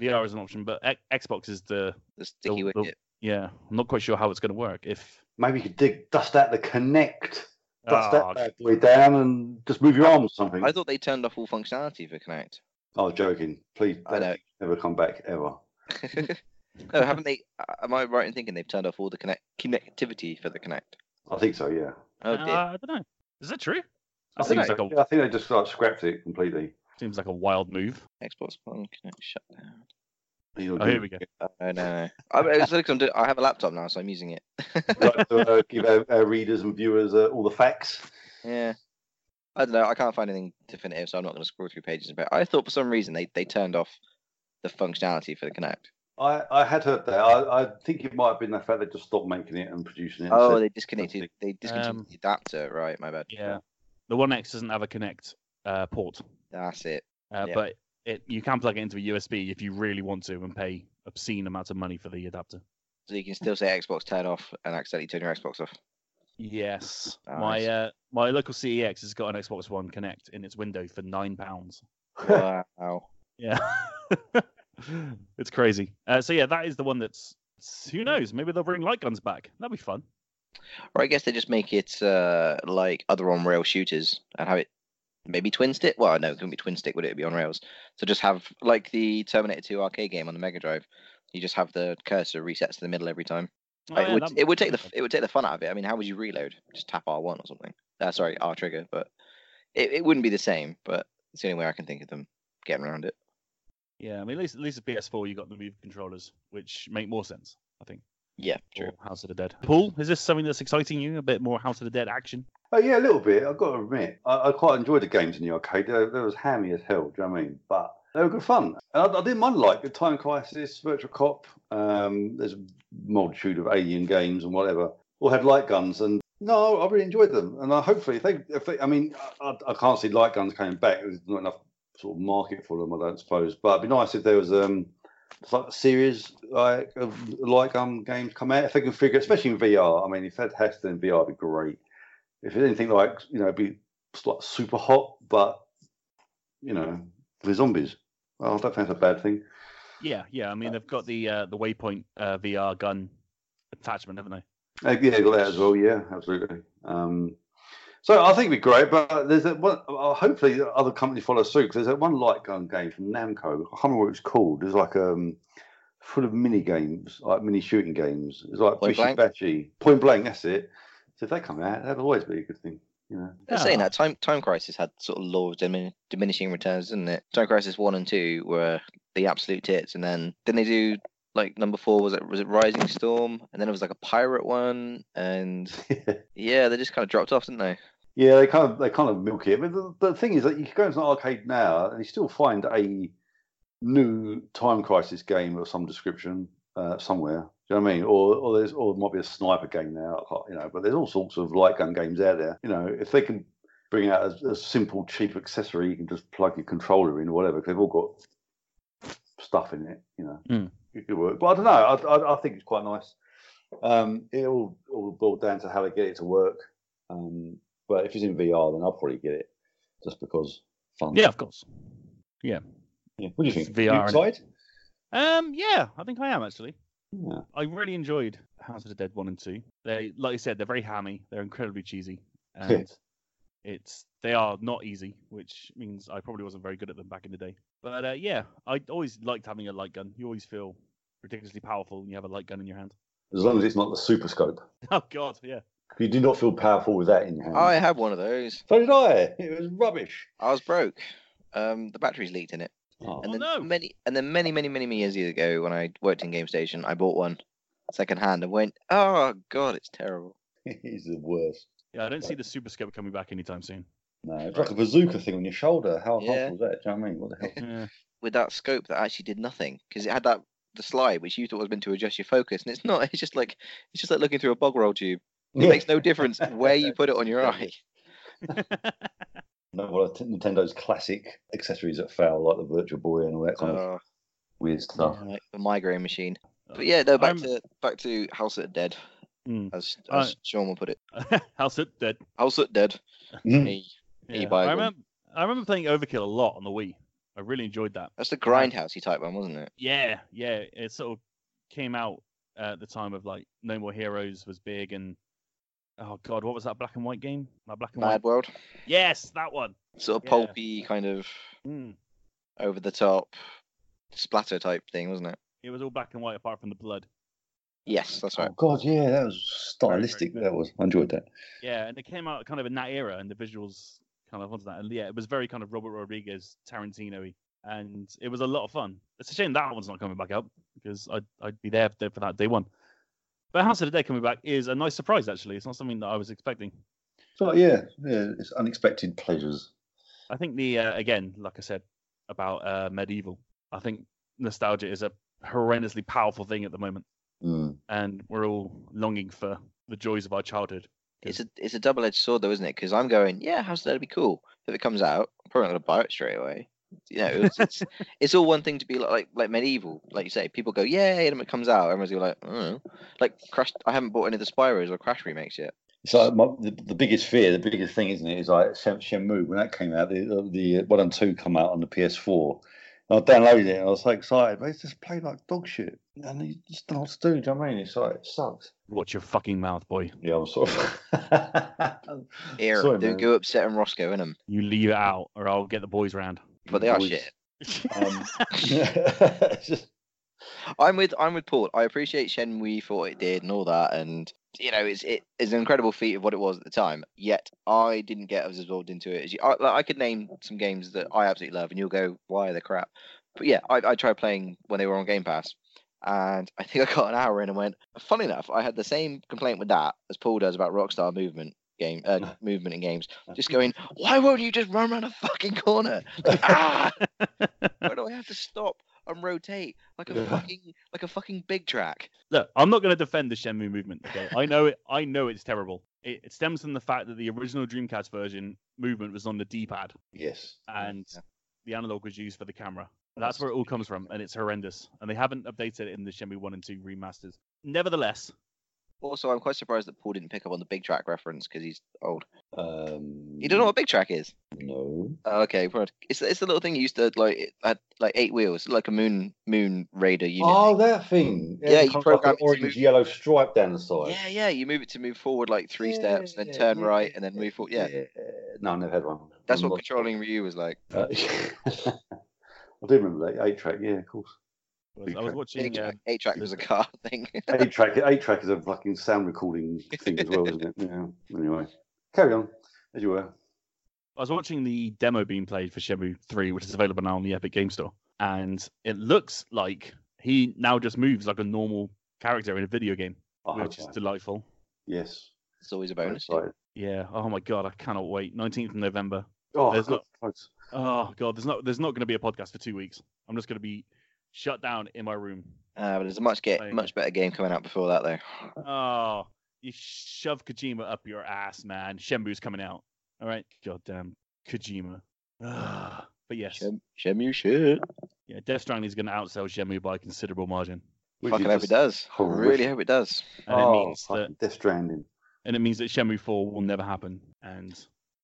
VR is an option, but X- Xbox is the the sticky the- wicket. yeah. I'm not quite sure how it's going to work. If Maybe you could dig, dust out the Kinect, dust Ah, that bad boy down, and just move your arm or something. I thought they turned off all functionality for Kinect. Oh, joking. Please, I know. don't never come back ever. no, haven't they? uh, Am I right in thinking they've turned off all the Kinect connectivity for the Kinect? I think so. Yeah. Oh uh. I don't know. Is that true? I That think, so. like a Yeah, I think they just like scrapped it completely. seems like a wild move. Xbox One Kinect shut down. You know, Oh, here we go. Oh no, no. I, it's like I'm doing, I have a laptop now, so I'm using it. like to uh, give our, our readers and viewers uh, all the facts. Yeah. I don't know. I can't find anything definitive, so I'm not going to scroll through pages. But I thought for some reason they, they turned off the functionality for the Kinect. I, I had heard that. I, I think it might have been the fact they just stopped making it and producing it. Oh, said- they disconnected. They discontinued Um, the adapter. Right, my bad. Yeah. The One X doesn't have a Kinect uh, port, That's it. uh, Yeah. but it you can plug it into a USB if you really want to and pay obscene amounts of money for the adapter. So you can still say Xbox turn off and accidentally turn your Xbox off. Yes, Ah, my uh, my local CEX has got an Xbox One Kinect in its window for nine pounds. Wow. Yeah. it's crazy. Uh, so yeah, that is the one that's. Who knows? Maybe they'll bring light guns back. That'd be fun. Or I guess they just make it uh, like other on rail shooters and have it maybe twin stick. Well, no, it couldn't be twin stick, would it? It'd be on rails. So just have like the Terminator 2 arcade game on the Mega Drive. You just have the cursor resets to the middle every time. Oh, Like, yeah, it, would, it would take the it would take the fun out of it. I mean, how would you reload? Just tap R one or something. Uh, sorry, R trigger. But it, it wouldn't be the same. But it's the only way I can think of them getting around it. Yeah, I mean, at least at least the PS4 you got the Move controllers, which make more sense, I think. Yeah, true. House of the Dead. Paul, is this something that's exciting you? A bit more House of the Dead action? Oh yeah, a little bit. I've got to admit, I, I quite enjoyed the games in the arcade. They, they was hammy as hell. Do you know what I mean? But they were good fun. And I, I didn't mind like the Time Crisis, Virtual Cop. Um, there's a multitude of alien games and whatever. All had light guns, and no, I really enjoyed them. And I hopefully, if they, if they, I mean, I, I can't see light guns coming back. There's not enough sort of market for them, I don't suppose. But it'd be nice if there was um, it's like a series like of light gun games come out. If they can figure, especially in VR. I mean, if that has to in VR, it'd be great if it's anything like you know, it'd be like Superhot, but you know, the zombies. Well, I don't think that's a bad thing. Yeah, yeah. I mean, they've got the uh, the Farpoint uh, VR gun attachment, haven't they? Uh, yeah, got that as well. Yeah, absolutely. Um, so I think it'd be great, but there's a, one, uh, hopefully other companies follow suit because there's that one light gun game from Namco. I can't remember what it's called. There's like um, full of mini games, like mini shooting games. It's like Point Bishy Blank? Point blank. That's it. So if they come out, that'd always be a good thing. You know. They're saying that time time crisis had sort of law of dimin- diminishing returns, didn't it? Time crisis one and two were the absolute tits, and then then they do like number four was it was it Razing Storm, and then it was like a pirate one, and yeah, they just kind of dropped off, didn't they? Yeah, they kind of they kind of milk it. But the, the thing is that you can go into an arcade now and you still find a new Time Crisis game of some description uh, somewhere. Do you know what I mean? Or or there's or it might be a sniper game now. You know, but there's all sorts of light gun games out there. You know, if they can bring out a, a simple, cheap accessory, you can just plug your controller in or whatever. Because they've all got stuff in it. You know, Mm. It could work. But I don't know. I, I, I think it's quite nice. Um, it all all boiled down to how they get it to work. Um, but if it's in VR, then I'll probably get it just because fun. Yeah, of course. Yeah. Yeah. What do you It's think? VR, You excited? Um, yeah, I think I am actually. Yeah. I really enjoyed House of the Dead one and two. They, like you said, they're very hammy. They're incredibly cheesy, and it's they are not easy, which means I probably wasn't very good at them back in the day. But uh, yeah, I always liked having a light gun. You always feel ridiculously powerful when you have a light gun in your hand. As long as it's not the super scope. Oh God, yeah. You do not feel powerful with that in your hand. I had one of those. So did I. It was rubbish. I was broke. Um, the batteries leaked in it, Oh. and Oh, then no. many and then many many many many years ago when I worked in Game Station, I bought one second hand and went, oh god, it's terrible. He's the worst. Yeah, I don't see the super scope coming back anytime soon. No, it's like a bazooka thing on your shoulder. How Yeah. horrible is that? Do you know what I mean? What the hell? Yeah. with that scope that actually did nothing because it had that the slide which you thought was meant to adjust your focus and it's not it's just like it's just like looking through a bog roll tube it makes no difference where you put it on your eye No, well, Nintendo's classic accessories that fail, like the Virtual Boy and all that kind of uh, weird stuff. like the migraine machine but yeah no back I'm- to back to house at dead Mm. as, Uh, as sean will put it House of Dead. house at dead Mhm. hey, hey, Yeah. buy I remember, I remember playing Overkill a lot on the Wii. I really enjoyed that. that's the grindhousey type one wasn't it Yeah, yeah. It sort of came out at the time of like No More Heroes was big and oh god, what was that black and white game? My black and mad white. world Yes, that one. sort of Yeah. pulpy kind of Mm. over the top splatter type thing wasn't it It was all black and white apart from the blood. yes that's right Oh God, yeah, that was Very, very stylistic. that was. I enjoyed that. Yeah, and it came out kind of in that era, and the visuals kind of onto that. And yeah, it was very kind of Robert Rodriguez, Tarantino-y, and it was a lot of fun. It's a shame that one's not coming back out because I'd I'd be there there for that day one. But House of the Dead coming back is a nice surprise. Actually, it's not something that I was expecting. So yeah, yeah, it's unexpected pleasures. I think the uh, again, like I said about uh, MediEvil, I think nostalgia is a horrendously powerful thing at the moment, Mm. and we're all longing for the joys of our childhood. It's a it's a double edged sword though, isn't it? Because I'm going, yeah, how's that be cool? If it comes out, I'm probably not gonna buy it straight away. You know, it's it's, it's all one thing to be like, like MediEvil, like you say. People go, yeah, and when it comes out, everyone's gonna be like, I. Like Crash, I haven't bought any of the Spyros or Crash remakes yet. It's like my, the, the biggest fear, the biggest thing, isn't it? Is like Shen- Shenmue when that came out, the the one and two come out on the PS4. And I downloaded it and I was so excited, but it's just played like dog shit. And you just don't know what to do. Do you know what I mean? It's like it sucks. Watch your fucking mouth, boy. Yeah, I'm sort of. Here, Sorry, don't man. go upsetting Rossko in them. You leave it out, or I'll get the boys round. But they are Boys. shit. Um, just- I'm with I'm with Paul. I appreciate Shenmue for what it did and all that, and you know, it's it is an incredible feat of what it was at the time. Yet I didn't get as absorbed into it as you. I, like, I could name some games that I absolutely love, and you'll go, "Why are they crap?" But yeah, I, I tried playing when they were on Game Pass, and I think I got an hour in and went. Funny enough, I had the same complaint with that as Paul does about Rockstar movement game uh, movement in games. Just going, why won't you just run around a fucking corner? Like, ah! Why do I have to stop and rotate like a Yeah. fucking like a fucking Big Trak? Look, I'm not going to defend the Shenmue movement. Okay, I know it. I know it's terrible. It, it stems from the fact that the original Dreamcast version movement was on the D-pad, yes. and Yeah. the analog was used for the camera. That's where it all comes from, and it's horrendous. And they haven't updated it in the Shenmue One and Two remasters. Nevertheless, Also, I'm quite surprised that Paul didn't pick up on the Big Trak reference because he's old. Um, You don't know what Big Trak is? No. Oh, okay, right. It's it's the little thing you used to like it had like eight wheels, like a moon moon raider unit. Oh, that thing. Yeah, you kind of program like it an to orange move- yellow stripe down the side. yeah, yeah. You move it to move forward like three steps, and then turn Yeah, right, and then yeah, move forward. Yeah, No, I never had one. that's I'm what not- controlling Ryu was like. Uh, I do remember that eight track. Yeah, of course. I was, Big I was track. watching. Eight track, um, eight track was a car thing. Eight track. Eight track is a fucking sound recording thing as well, isn't it? Yeah. Anyway, carry on as you were. I was watching the demo being played for Shenmue 3, which is available now on the Epic Game Store, and it looks like he now just moves like a normal character in a video game, I hope which is delightful. Yes. It's always a bonus. Yeah. Oh my god, I cannot wait. 19th of November. Oh, There's God, not- close. Oh god, there's not there's not going to be a podcast for two weeks. I'm just going to be shut down in my room. Uh, but there's a much get much better game coming out before that though. Oh, you shove Kojima up your ass, man. Shenmue's coming out. All right, goddamn Kojima. Ah, but yes, Shem, Shemu shit. yeah, Death Stranding is going to outsell Shenmue by a considerable margin, Which Fucking is hope it just does. Really hope it does. and oh, it means that Death Stranding. and it means that Shenmue 4 will never happen, and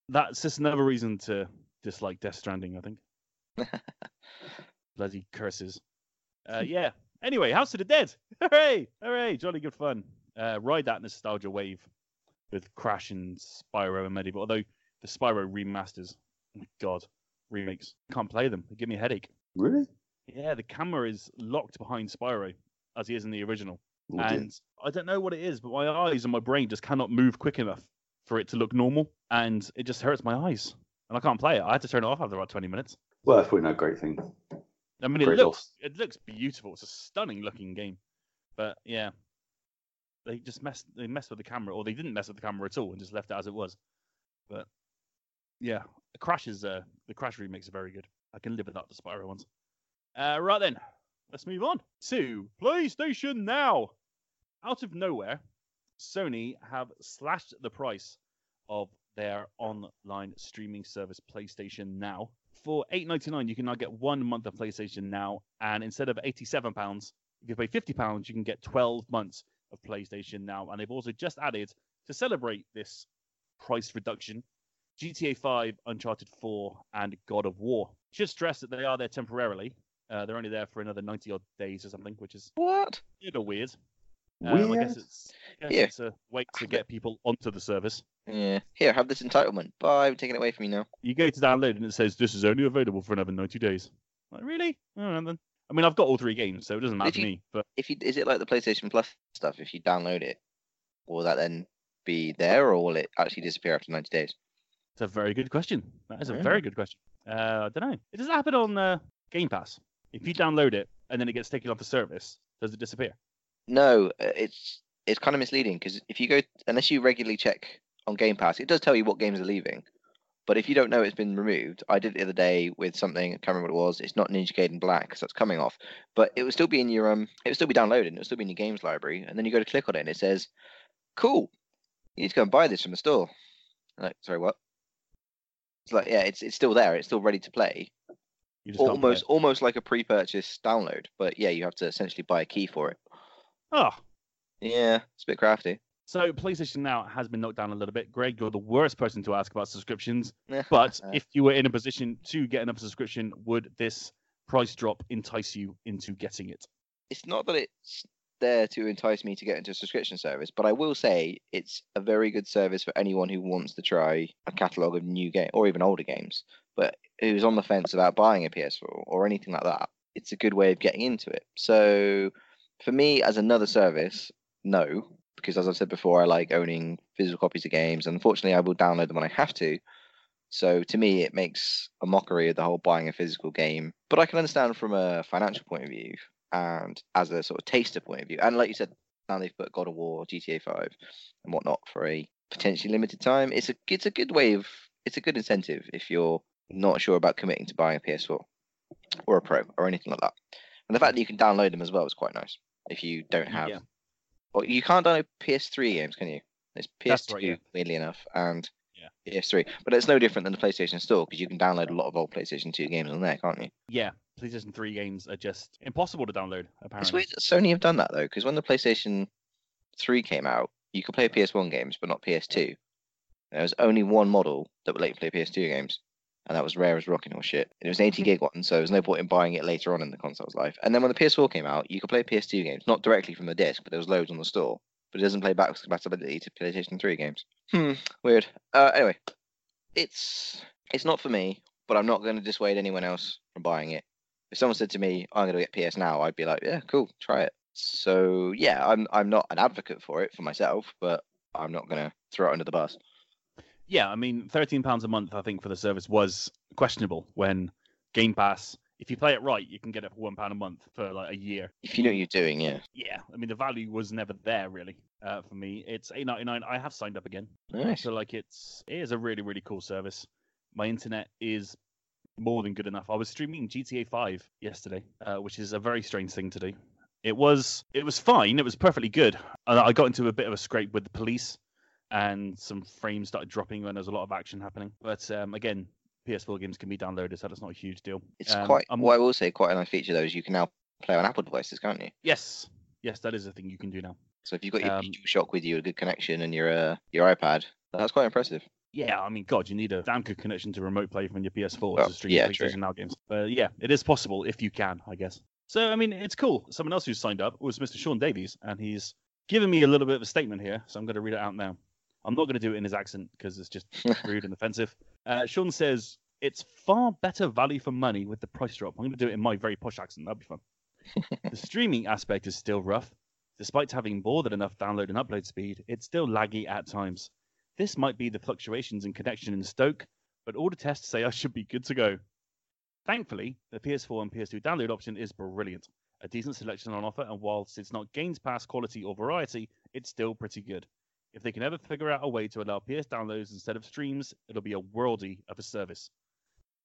that's just another reason to dislike Death Stranding. I think. Bloody curses. Uh, yeah. Anyway, House of the Dead. Hooray! Hooray! Jolly good fun. Uh, ride that nostalgia wave with Crash and Spyro and MediEvil. Although the Spyro remasters, oh my God, remakes, can't play them. They give me a headache. Really? Yeah, the camera is locked behind Spyro as he is in the original. Oh, dear. and I don't know what it is, but my eyes and my brain just cannot move quick enough for it to look normal, and it just hurts my eyes, and I can't play it. I had to turn it off after about 20 minutes. well, that's probably no great thing. I mean, it looks it looks beautiful. It's a stunning looking game, but yeah, they just messed they messed with the camera, or they didn't mess with the camera at all and just left it as it was. But yeah, the Crash is uh, the Crash remakes are very good. I can live without the Spyro ones. Uh, right then, let's move on to PlayStation Now. Out of nowhere, Sony have slashed the price of their online streaming service PlayStation Now. For eight ninety nine, you can now get one month of PlayStation Now, and instead of eighty seven pounds, if you pay fifty pounds, you can get twelve months of PlayStation Now. And they've also just added to celebrate this price reduction, GTA Five, Uncharted Four, and God of War. Should stress that they are there temporarily. Uh, they're only there for another ninety odd days or something, which is What? a little weird. Um, I guess it's, I guess Yeah. it's a way to get people onto the service. Yeah. Here, have this entitlement. Bye. I'm taking it away from you now. You go to download and it says this is only available for another 90 days. Like, really? Oh, then. I mean, I've got all three games, so it doesn't matter If to you- me. But If you is it like the PlayStation Plus stuff? If you download it, will that then be there, or will it actually disappear after 90 days? it's a very good question. That is a Yeah. very good question. Uh, I don't know. It does happen on uh, Game Pass. If you download it and then it gets taken off the service, does it disappear? No, uh, it's it's kind of misleading because if you go unless you regularly check on Game Pass, it does tell you what games are leaving. But if you don't know it's been removed, I did it the other day with something. I can't remember what it was. It's not Ninja Gaiden Black because that's coming off, but it would still be in your um. It would still be downloaded. and It would still be in your games library, and then you go to click on it, and it says, "Cool, you need to go and buy this from the store." I'm like, sorry, what? It's like, yeah, it's it's still there. It's still ready to play. You just play Almost almost like a pre-purchase download, but yeah, you have to essentially buy a key for it. Oh, Yeah, it's a bit crafty. So PlayStation Now has been knocked down a little bit. Greg, you're the worst person to ask about subscriptions. But if you were in a position to get another subscription, would this price drop entice you into getting it? it's not that it's there to entice me to get into a subscription service, but I will say it's a very good service for anyone who wants to try a catalogue of new game or even older games, but who's on the fence about buying a PS4 or anything like that. It's a good way of getting into it. So for me, as another service, no, because as I've said before, I like owning physical copies of games. and Unfortunately, I will download them when I have to. So to me, it makes a mockery of the whole buying a physical game. But I can understand from a financial point of view and as a sort of taster point of view. And like you said, now they've put God of War, GTA Five, and whatnot for a potentially limited time. It's a it's a good way of it's a good incentive if you're not sure about committing to buying a PS4 or a Pro or anything like that. And the fact that you can download them as well is quite nice. If you don't have, Yeah. well, you can't download PS3 games, can you? It's PS2, That's right, yeah. weirdly enough, and Yeah. PS3. But it's no different than the PlayStation Store because you can download a lot of old PlayStation 2 games on there, can't you? Yeah, PlayStation 3 games are just impossible to download, apparently. It's weird that Sony have done that though, because when the PlayStation 3 came out, you could play PS1 games, but not PS2. There was only one model that would let you play PS2 games, and that was rare as rocking or shit. It was an 80 gig one, so there was no point in buying it later on in the console's life. And then when the PS4 came out, you could play PS2 games, not directly from the disc, but there was loads on the store. But it doesn't play backwards compatibility to PlayStation 3 games. Hmm, weird. Uh, anyway, it's it's not for me, but I'm not going to dissuade anyone else from buying it if someone said to me, "I'm going to get PS now," I'd be like, "Yeah, cool, try it." So yeah, I'm I'm not an advocate for it for myself, but I'm not going to throw it under the bus. Yeah, I mean, thirteen pounds a month, I think, for the service was questionable when Game Pass. If you play it right, you can get it for one pound a month for like a year. If you know what you're doing, yeah. Yeah, I mean, the value was never there really uh, for me. It's eight ninety nine. I have signed up again. Nice. feel like it's it is a really really cool service. My internet is more than good enough. I was streaming GTA 5 yesterday, uh, which is a very strange thing to do. It was it was fine. It was perfectly good. And I got into a bit of a scrape with the police, and some frames started dropping when there's a lot of action happening. But um, again, PS4 games can be downloaded, so that's not a huge deal. It's Um, quite. I'm- What I will say, quite a nice feature though, is you can now play on Apple devices, can't you? Yes, yes, that is a thing you can do now. So if you've got your Um, Shock with you, a good connection, and your uh, your iPad, that's quite impressive. Yeah, I mean, God, you need a damn good connection to remote play from your PS4 Well, to stream yeah, PlayStation. Now games. But yeah, it is possible if you can, I guess. So I mean, it's cool. Someone else who's signed up was Mr. Sean Davies, and he's given me a little bit of a statement here, so I'm going to read it out now. I'm not going to do it in his accent because it's just rude and offensive. Uh, Sean says it's far better value for money with the price drop. I'm going to do it in my very posh accent. That'll be fun. the streaming aspect is still rough. Despite having more than enough download and upload speed, it's still laggy at times. This might be the fluctuations in connection in Stoke, but all the tests say I should be good to go. Thankfully, the PS4 and PS2 download option is brilliant. A decent selection on offer, and whilst it's not Games Pass quality or variety, it's still pretty good. If they can ever figure out a way to allow PS downloads instead of streams, it'll be a worldy of a service.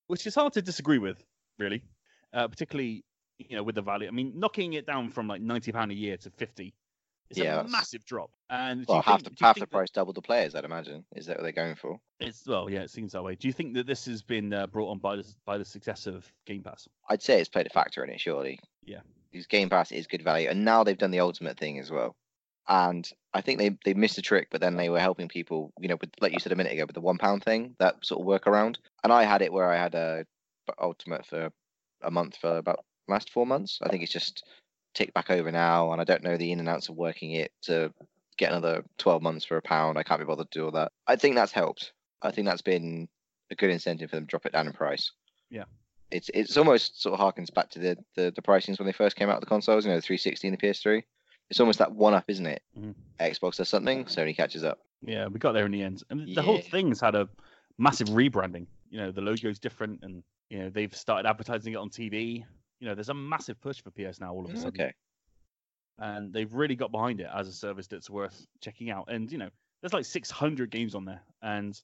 Which is hard to disagree with, really. Uh, particularly, you know, with the value. I mean, knocking it down from like ninety pound a year to fifty is Yeah, a massive drop. And Well, you half think- the half the that- price, double the players. I'd imagine. Is that what they're going for? It's well, yeah, it seems that way. Do you think that this has been uh, brought on by the by the success of Game Pass? I'd say it's played a factor in it, surely. Yeah. Because Game Pass is good value, and now they've done the ultimate thing as well. And I think they they missed a trick, but then they were helping people, you know, with like you said a minute ago, with the one pound thing, that sort of workaround. And I had it where I had a ultimate for a month for about last four months. I think it's just ticked back over now, and I don't know the in and outs of working it to get another twelve months for a pound. I can't be bothered to do all that. I think that's helped. I think that's been a good incentive for them to drop it down in price Yeah. it's it's almost sort of harkens back to the, the the pricings when they first came out of the consoles, you know, the 360 and the PS3. It's almost that one up, isn't it? Mhm. Xbox does something, Sony catches up. Yeah, we got there in the end. And the whole thing's had a massive rebranding. You know, the logo's different, and you know they've started advertising it on TV. You know, there's a massive push for PS now all of a sudden, Okay. and they've really got behind it as a service that's worth checking out. And you know, there's like 600 games on there, and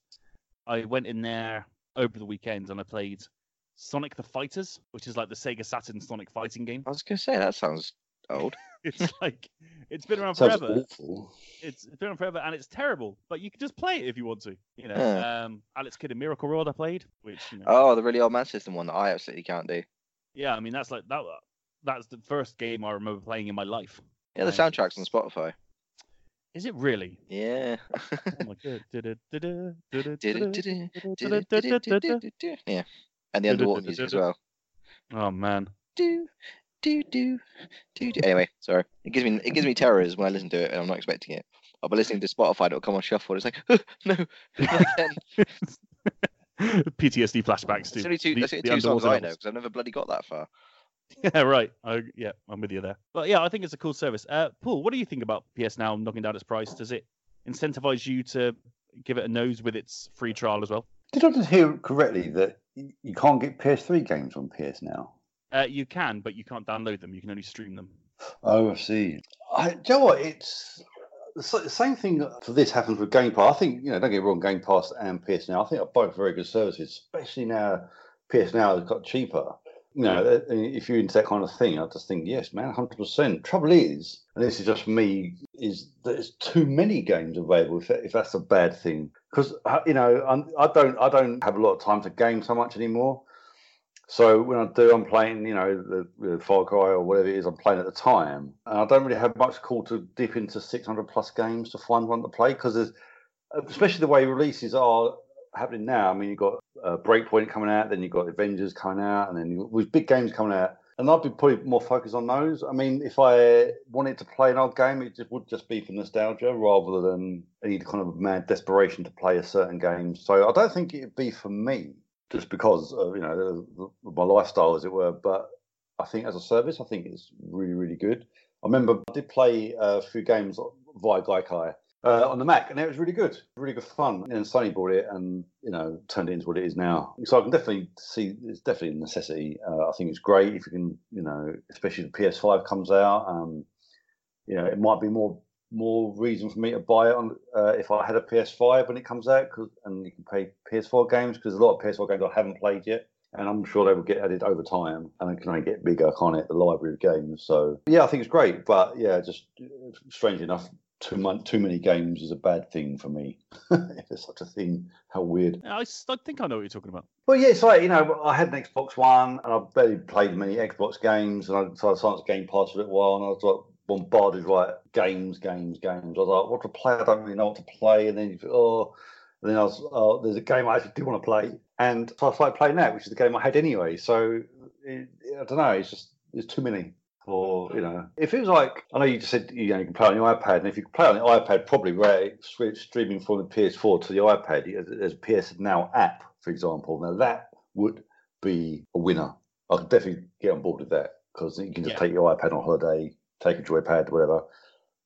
I went in there over the weekend and I played Sonic the Fighters, which is like the Sega Saturn Sonic fighting game. I was gonna say that sounds old. it's like it's been around forever. Awful. It's, it's been around forever and it's terrible. But you can just play it if you want to. You know, yeah. um, Alex Kidd in Miracle World I played, which you know, oh, the really old Man System one that I absolutely can't do. Yeah, I mean that's like that. That's the first game I remember playing in my life. Yeah, the um, soundtrack's on Spotify. Is it really? Yeah. oh my god. yeah, and the underwater music as well. Oh man. Do, do do do do. Anyway, sorry. It gives me it gives me terrors when I listen to it and I'm not expecting it. I'll be listening to Spotify, it'll come on shuffle. It's like, no, not again. PTSD flashbacks to That's only two, the- that's only the two songs underwater I know because I've never bloody got that far. Yeah, right. I, yeah, I'm with you there. But yeah, I think it's a cool service. Uh, Paul, what do you think about PS Now knocking down its price? Does it incentivize you to give it a nose with its free trial as well? Did I just hear correctly that you can't get PS3 games on PS now? Uh, you can, but you can't download them. You can only stream them. Oh, I see. I, do you know what? It's the same thing for this happens with Game Pass. I think, you know, don't get me wrong, Game Pass and PS Now, I think are both very good services, especially now PS Now has got cheaper. You know, uh, if you're into that kind of thing, I just think, yes, man, 100%. Trouble is, and this is just me, is that there's too many games available, if, if that's a bad thing. Because, you know, I'm, I don't I don't have a lot of time to game so much anymore. So when I do, I'm playing, you know, the, the Far Cry or whatever it is I'm playing at the time, and I don't really have much call to dip into 600 plus games to find one to play because especially the way releases are happening now. I mean, you've got uh, Breakpoint coming out, then you've got Avengers coming out, and then you, with big games coming out, and I'd be probably more focused on those. I mean, if I wanted to play an old game, it just would just be for nostalgia rather than any kind of mad desperation to play a certain game. So I don't think it'd be for me just because of you know my lifestyle, as it were. But I think as a service, I think it's really really good. I remember I did play a few games via Gaikai uh, on the Mac, and it was really good, really good fun. And Sony bought it, and you know turned it into what it is now. So I can definitely see it's definitely a necessity. Uh, I think it's great if you can, you know, especially the PS5 comes out. Um, you know, it might be more more reason for me to buy it on uh, if I had a PS5 when it comes out, 'cause- and you can play PS4 games because a lot of PS4 games I haven't played yet, and I'm sure they will get added over time, and it can only get bigger, can't it? The library of games. So yeah, I think it's great, but yeah, just strange enough, too much, too many games is a bad thing for me. if there's such a thing, how weird. I think I know what you're talking about. Well, yeah, it's like you know, I had an Xbox One, and I barely played many Xbox games, and I so I up to Game Pass for a little while, and I was like bombarded like games, games, games. I was like, what to play? I don't really know what to play, and then you think, oh, and then I was, oh, there's a game I actually do want to play, and so I started playing that, which is the game I had anyway. So it, I don't know, it's just there's too many. Or you know, if it was like I know you just said you know you can play on your iPad, and if you can play on the iPad, probably where it's streaming from the PS4 to the iPad, there's a PS Now app, for example. Now that would be a winner. I could definitely get on board with that because you can just Yeah. take your iPad on holiday, take a joypad, whatever,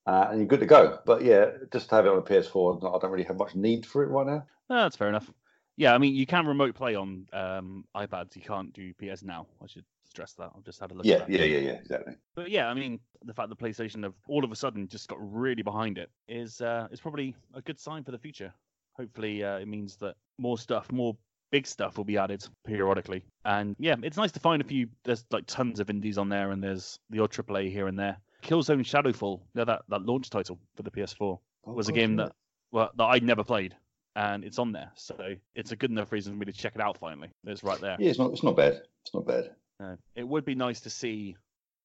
uh, and you're good to go. But yeah, just to have it on a PS4, I don't really have much need for it right now. Ah, that's fair enough. Yeah, I mean, you can remote play on um, iPads. You can't do PS Now. I should stress that. I've just had a look Yeah, yeah, yeah, yeah, exactly. But yeah, I mean, the fact that PlayStation have all of a sudden just got really behind it is uh, is probably a good sign for the future. Hopefully, uh, it means that more stuff, more big stuff, will be added periodically. And yeah, it's nice to find a few. There's like tons of indies on there, and there's the odd AAA here and there. Killzone Shadowfall, yeah, that that launch title for the PS4 Oh, was a game that well that I'd never played, and it's on there, so it's a good enough reason for me to check it out. Finally, it's right there. Yeah, it's not. It's not bad. It's not bad. Uh, it would be nice to see,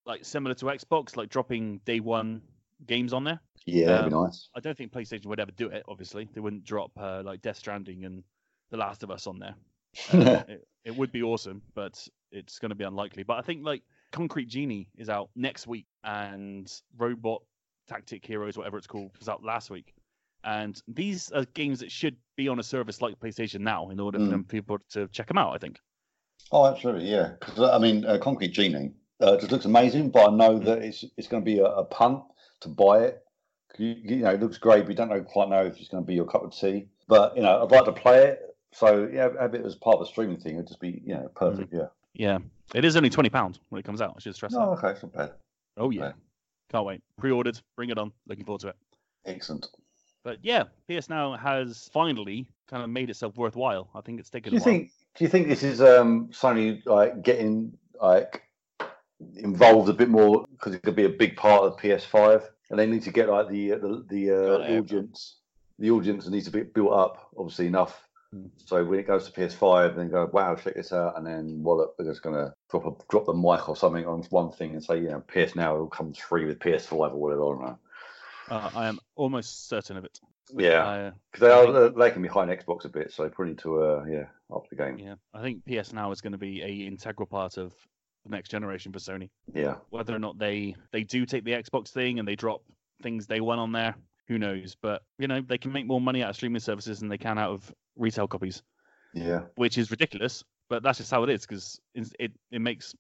like similar to Xbox, like dropping day one games on there. Yeah, that'd be Um, nice. I don't think PlayStation would ever do it. Obviously, they wouldn't drop uh, like Death Stranding and The Last of Us on there. Uh, it, it would be awesome, but it's going to be unlikely. But I think like Concrete Genie is out next week, and Robot Tactic Heroes, whatever it's called, was out last week. And these are games that should be on a service like PlayStation now in order for Mm. them people to check them out. I think. Oh, absolutely, yeah. Because I mean, uh, Concrete Genie uh, just looks amazing, but I know that it's it's going to be a, a punt to buy it. You, you know, it looks great, but you don't know, quite know if it's going to be your cup of tea. But you know, I'd like to play it. So yeah, have it as part of the streaming thing. It'd just be you know perfect. Yeah. Yeah, it is only twenty pounds when it comes out. I should stress that. okay, it's not bad. Oh yeah, okay. can't wait. Pre-ordered, bring it on. Looking forward to it. Excellent. But yeah, PS Now has finally kind of made itself worthwhile. I think it's taken Do you a while. think? Do you think this is um, Sony like getting like involved a bit more because it could be a big part of PS5, and they need to get like the uh, the the uh, audience. The audience needs to be built up, obviously enough. Hmm. So when it goes to PS5, then go, wow, check this out, and then Wallop they're just gonna drop a drop the mic or something on one thing and say, you know, PS Now it all comes free with PS5 or whatever. I don't know. Uh, I am almost certain of it. Yeah, Uh, because they are they're lagging behind Xbox a bit, so they probably need to uh, yeah up the game. yeah, I think PS Now is going to be a integral part of the next generation for Sony. Yeah, Whether or not they they do take the Xbox thing and they drop things they want on there, who knows? But you know, they can make more money out of streaming services than they can out of retail copies, yeah, which is ridiculous. But that's just how it is because it it makes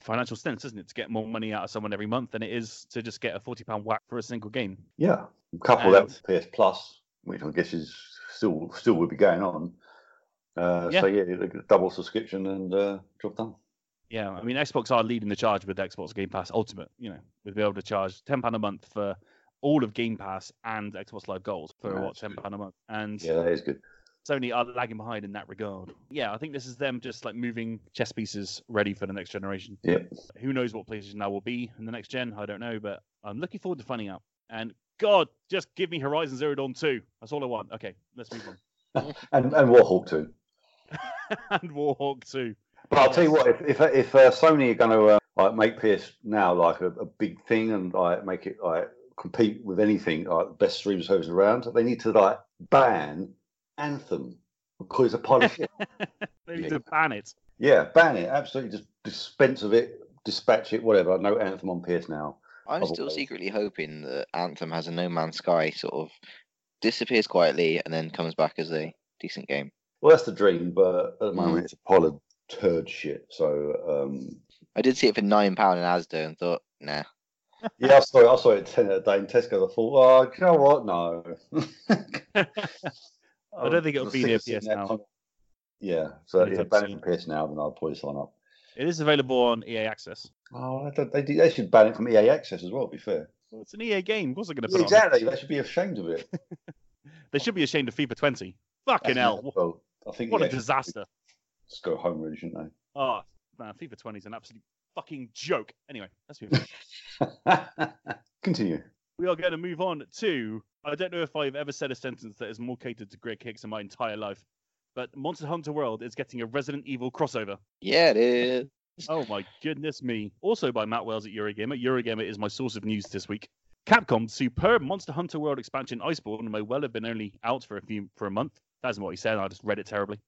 financial sense, doesn't it, to get more money out of someone every month than it is to just get a forty pound whack for a single game. yeah. Couple that And- with PS Plus, which I guess is still still would be going on. Uh, Yeah. So yeah, you get a double subscription and uh, job done. Yeah, I mean, Xbox are leading the charge with Xbox Game Pass Ultimate. You know, with be able to charge ten pound a month for all of Game Pass and Xbox Live Gold for Right. what ten pound a month, and Yeah, that is good. Sony are lagging behind in that regard. Yeah, I think this is them just like moving chess pieces ready for the next generation. Yep. Who knows what PlayStation Now will be in the next gen? I don't know, but I'm looking forward to finding out. And God, just give me Horizon Zero Dawn 2. That's all I want. Okay, let's move on. And and Warhawk too. and Warhawk 2. But I'll tell you what, if if, if uh, Sony are going to uh, like make PS now like a, a big thing and like make it like compete with anything like the best stream service around, they need to like ban Anthem because it's a pile of shit. they need Yeah. to ban it. Yeah, ban it. Absolutely, just dispense of it, dispatch it, whatever. No Anthem on PS now. I'm still secretly hoping that Anthem has a No Man's Sky sort of disappears quietly and then comes back as a decent game. Well, that's the dream, but at the moment Mm. it's a pile of turd shit. So um, I did see it for nine pound in Asda and thought, nah. yeah, I saw it. I saw it at ten a day in Tesco. I thought, oh, you know what? No. I don't think it'll be near PS Now. Yeah, so yeah, Anytime ban it from PS Now, then I'll probably sign up. It is available on EA Access. Oh, they, they should ban it from EA Access as well. To be fair, Well, it's an EA game. Course, they're going to yeah, put it on. exactly. They should be ashamed of it. They should be ashamed of FIFA 20. Fucking That's hell. Well, I think What a disaster. Just go home, really, shouldn't they? Oh, man, FIFA 20 is an absolute fucking joke. Anyway, let's move on. Continue. We are going to move on to. I don't know if I've ever said a sentence that is more catered to Greg Hicks in my entire life, but Monster Hunter World is getting a Resident Evil crossover. Yeah, it is. Oh my goodness me. Also by Matt Wales at Eurogamer. Eurogamer is my source of news this week. Capcom's superb Monster Hunter World expansion Iceborne may well have been only out for a few for a month. That isn't what he said, I just read it terribly.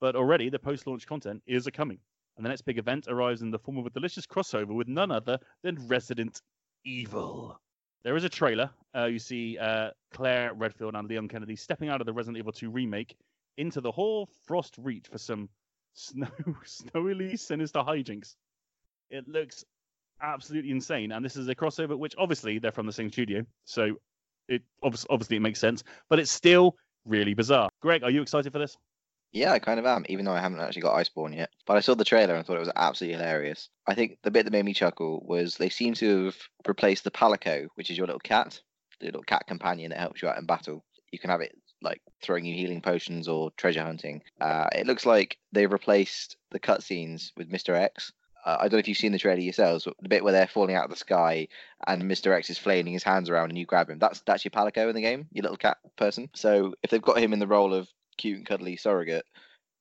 But already the post-launch content is a coming. And the next big event arrives in the form of a delicious crossover with none other than Resident Evil. There is a trailer. Uh, you see uh, Claire Redfield and Leon Kennedy stepping out of the Resident Evil 2 remake into the Hall Frost Reach for some snow, snowily sinister hijinks. It looks absolutely insane, and this is a crossover which obviously they're from the same studio, so it obviously it makes sense, but it's still really bizarre. Greg, are you excited for this? Yeah, I kind of am, even though I haven't actually got Iceborne yet. But I saw the trailer and thought it was absolutely hilarious. I think the bit that made me chuckle was they seem to have replaced the Palico, which is your little cat, the little cat companion that helps you out in battle. You can have it like throwing you healing potions or treasure hunting. Uh, it looks like they've replaced the cutscenes with Mr. X. Uh, I don't know if you've seen the trailer yourselves, but the bit where they're falling out of the sky and Mr. X is flailing his hands around and you grab him. That's that's your Palico in the game, your little cat person. So if they've got him in the role of cute and cuddly surrogate,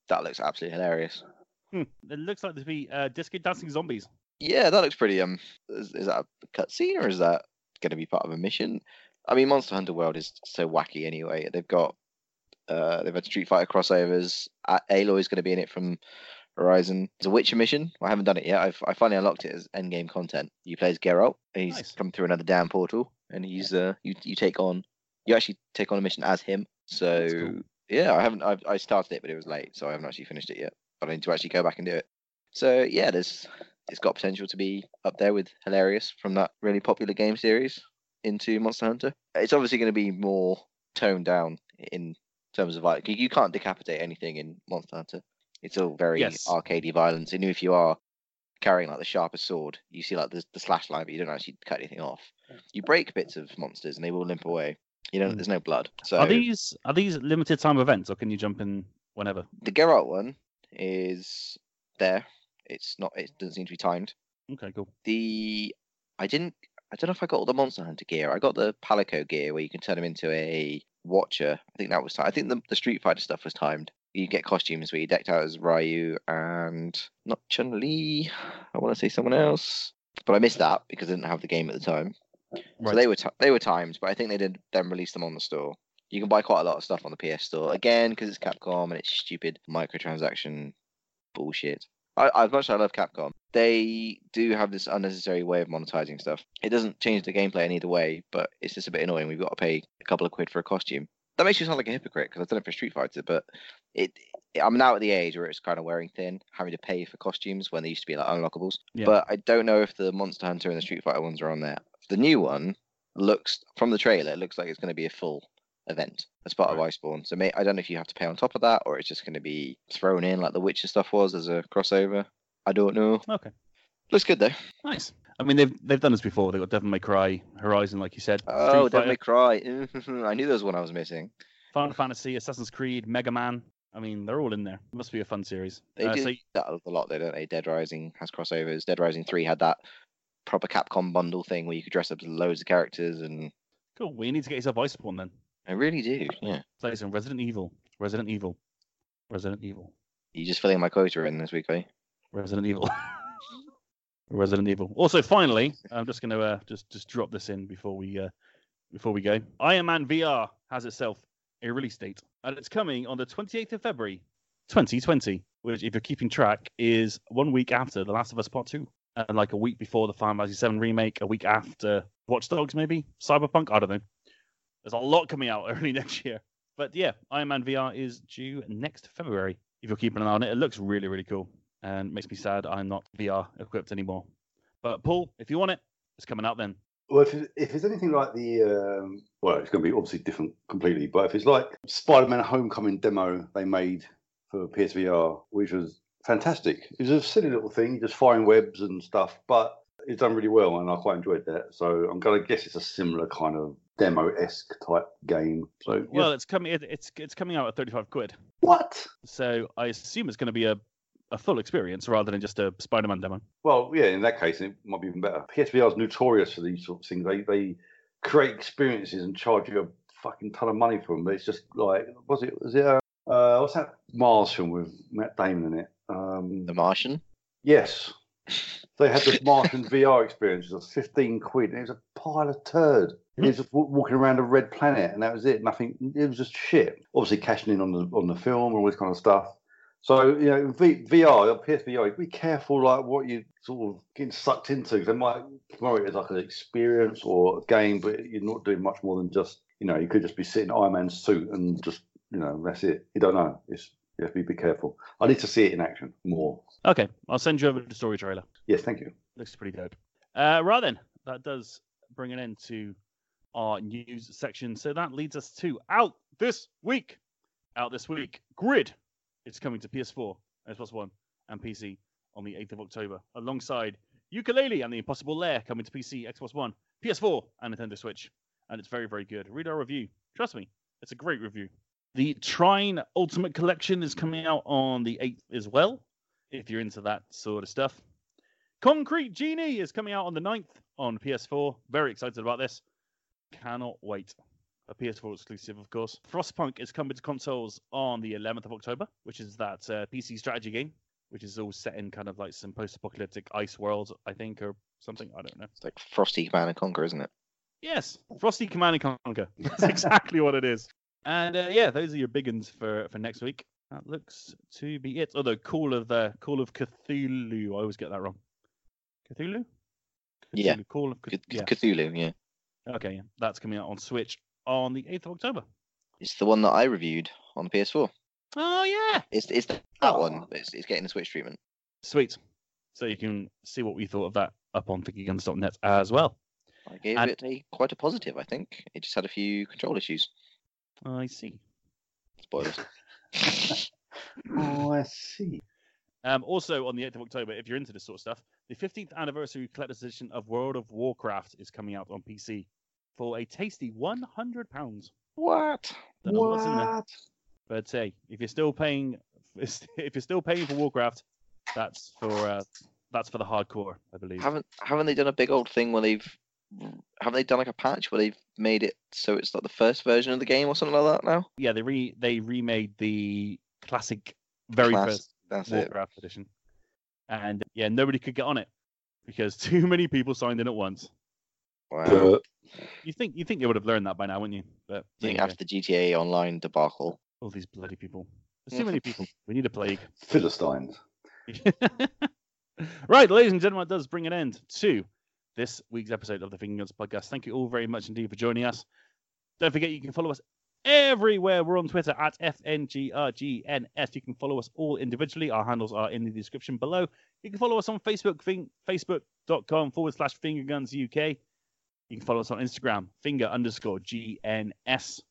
that looks absolutely hilarious. Hmm. It looks like there's be uh, disco dancing zombies. Yeah, that looks pretty. Um, is, is that a cutscene or is that going to be part of a mission? I mean, Monster Hunter World is so wacky anyway. They've got, uh, they've had Street Fighter crossovers. Aloy's going to be in it from Horizon. It's a Witcher mission. I haven't done it yet. I've I finally unlocked it as endgame content. You play as Geralt. He's Nice. come through another damn portal, and he's uh, you you take on, you actually take on a mission as him. So cool. Yeah, I haven't. I I started it, but it was late, so I haven't actually finished it yet. But I need to actually go back and do it. So yeah, there's it's got potential to be up there with Hilarious from that really popular game series into Monster Hunter. It's obviously going to be more toned down in terms of like you- you can't decapitate anything in Monster Hunter. It's all very Yes. arcadey violence. And if you are carrying like the sharpest sword, you see like the, the slash line, but you don't actually cut anything off. You break bits of monsters and they will limp away. You know, Mm. there's no blood. So Are these are these limited time events, or can you jump in whenever? the Geralt one is there. It's not. It doesn't seem to be timed. Okay, cool. the I didn't I don't know if I got all the Monster Hunter gear. I got the Palico gear where you can turn him into a Watcher. I think that was timed. I think the, the Street Fighter stuff was timed. You get costumes where you decked out as Ryu and not Chun Li. I want to say someone else, but I missed that because I didn't have the game at the time. So they were ti they were timed, but I think they did then release them on the store. You can buy quite a lot of stuff on the PS Store again because it's Capcom and it's stupid microtransaction bullshit. I, as much as I love Capcom, they do have this unnecessary way of monetizing stuff. It doesn't change the gameplay in either way, but it's just a bit annoying. We've got to pay a couple of quid for a costume. That makes you sound like a hypocrite because I've done it for Street Fighter, but it. I'm now at the age where it's kind of wearing thin, having to pay for costumes when they used to be like unlockables. Yeah. But I don't know if the Monster Hunter and the Street Fighter ones are on there. The new one looks from the trailer, it looks like it's going to be a full event as part of Right. Iceborne. So may, I don't know if you have to pay on top of that or it's just going to be thrown in like the Witcher stuff was as a crossover. I don't know. Okay. Looks good though. Nice. I mean, they've they've done this before. They've got Devil May Cry, Horizon, like you said. Oh, Devil May Cry. I knew there was one I was missing. Final Fantasy, Assassin's Creed, Mega Man. I mean, they're all in there. Must be a fun series. They Uh, do so that a lot, though, don't they? Dead Rising has crossovers. Dead Rising 3 had that proper Capcom bundle thing where you could dress up as loads of characters, and cool. We need to get yourself Iceborne then. I really do. Yeah. Play some Resident Evil, Resident Evil, Resident Evil, You just filling my quota in this week, are you? Resident Evil, Resident Evil. Also, finally, I'm just gonna uh, just just drop this in before we uh, before we go. Iron Man VR has itself a release date, and it's coming on the 28th of February, 2020. Which, if you're keeping track, is one week after The Last of Us Part Two, and like a week before the Final Fantasy 7 remake, a week after Watch Dogs, maybe Cyberpunk. I don't know. There's a lot coming out early next year. But yeah, Iron Man VR is due next February. If you're keeping an eye on it, it looks really, really cool and makes me sad I'm not VR equipped anymore. But Paul, if you want it, it's coming out then. Well, if, if it's anything like the, um, well, it's going to be obviously different completely, but if it's like Spider-Man Homecoming demo they made for PSVR, which was fantastic. It was a silly little thing, just firing webs and stuff, but it's done really well, and I quite enjoyed that. So I'm going to guess it's a similar kind of demo-esque type game. So yeah. Well, it's coming. It, it's it's coming out at 35 quid. what? So I assume it's going to be a, a full experience rather than just a Spider-Man demo. Well, yeah, in that case, it might be even better. PSVR is notorious for these sorts of things. They they create experiences and charge you a fucking ton of money for them. But it's just like, was it? Was it? Uh, uh, what's that Mars film with Matt Damon in it? Um, The Martian. yes, they had this Martian VR experience. It was fifteen quid. And it was a pile of turd. It was just wa- walking around a red planet, and that was it. Nothing. It was just shit. Obviously, cashing in on the on the film and all this kind of stuff. So you know, v, VR, PSVR, be careful like what you sort of getting sucked into. they might promote it as like an experience or a game, but you're not doing much more than just you know, you could just be sitting in Iron Man's suit and just you know, that's it. You don't know. It's you have to be, be careful. I need to see it in action more. Okay, I'll send you over the story trailer. Yes, thank you. Looks pretty dope. Uh, right then, that does bring an end to our news section. So that leads us to out this week. Out this week, Grid. It's coming to PS4, Xbox One, and PC on the 8th of October, alongside Yooka-Laylee and the Impossible Lair coming to PC, Xbox One, PS4, and Nintendo Switch. And it's very, very good. Read our review. Trust me, it's a great review. The Trine Ultimate Collection is coming out on the 8th as well, if you're into that sort of stuff. Concrete Genie is coming out on the 9th on PS4. Very excited about this. Cannot wait. A PS4 exclusive, of course. Frostpunk is coming to consoles on the 11th of October, which is that uh, PC strategy game, which is all set in kind of like some post-apocalyptic ice world, I think, or something. I don't know. It's like Frosty Command and Conquer, isn't it? Yes, Frosty Command and Conquer. That's exactly what it is. And uh, yeah, those are your big ones for for next week. That looks to be it. Although Call of the Call of Cthulhu, I always get that wrong. Cthulhu. Yeah. Cthulhu, Call of. Yeah. Cthulhu, yeah. Okay, yeah. That's coming out on Switch on the 8th of October. It's the one that I reviewed on the PS4. Oh, yeah. It's it's that Oh. one. It's, it's getting the Switch treatment. Sweet. So you can see what we thought of that up on fingerguns.net as well. I gave And- it a quite a positive. I think it just had a few control issues. I see. Spoilers. Oh, I see. Um, also on the 8th of October, if you're into this sort of stuff, the 15th anniversary collector's edition of World of Warcraft is coming out on PC for a tasty £100. what? Don't in there. What? But hey, if you're still paying, if you're still paying for Warcraft, that's for uh, that's for the hardcore, I believe. Haven't haven't they done a big old thing where they've haven't they done like a patch where they've made it so it's like the first version of the game or something like that now? Yeah, they re they remade the classic, very Class- first That's it. Edition, and yeah, nobody could get on it because too many people signed in at once. Wow. You think you think they would have learned that by now, wouldn't you? But I think there after the GTA Online debacle. go. all these bloody people. There's too mm. many people. We need a plague. Philistines. right, ladies and gentlemen, that does bring an end to this week's episode of the Finger Guns Podcast. Thank you all very much indeed for joining us. Don't forget you can follow us everywhere. We're on Twitter at FNGRGNS. You can follow us all individually. Our handles are in the description below. You can follow us on Facebook, fin- facebook.com forward slash fingerguns UK. You can follow us on Instagram, finger underscore GNS.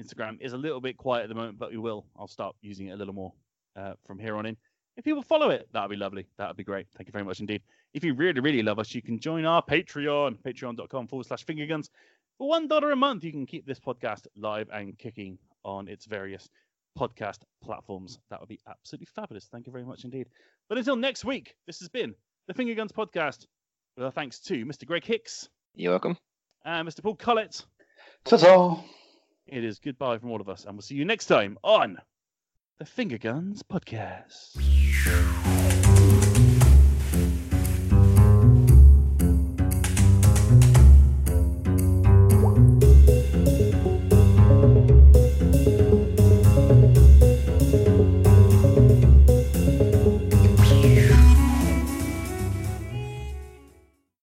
Instagram is a little bit quiet at the moment, but we will. I'll start using it a little more uh, from here on in. If people follow it, that would be lovely. That would be great. Thank you very much indeed. If you really, really love us, you can join our Patreon, patreon.com forward slash fingerguns. For one dollar a month, you can keep this podcast live and kicking on its various podcast platforms. That would be absolutely fabulous. Thank you very much indeed. But until next week, this has been the Finger Guns Podcast. With our thanks to Mr. Greg Hicks You're welcome. and Mr. Paul Collett. Ta-ta! It is goodbye from all of us, and we'll see you next time on the Finger Guns Podcast.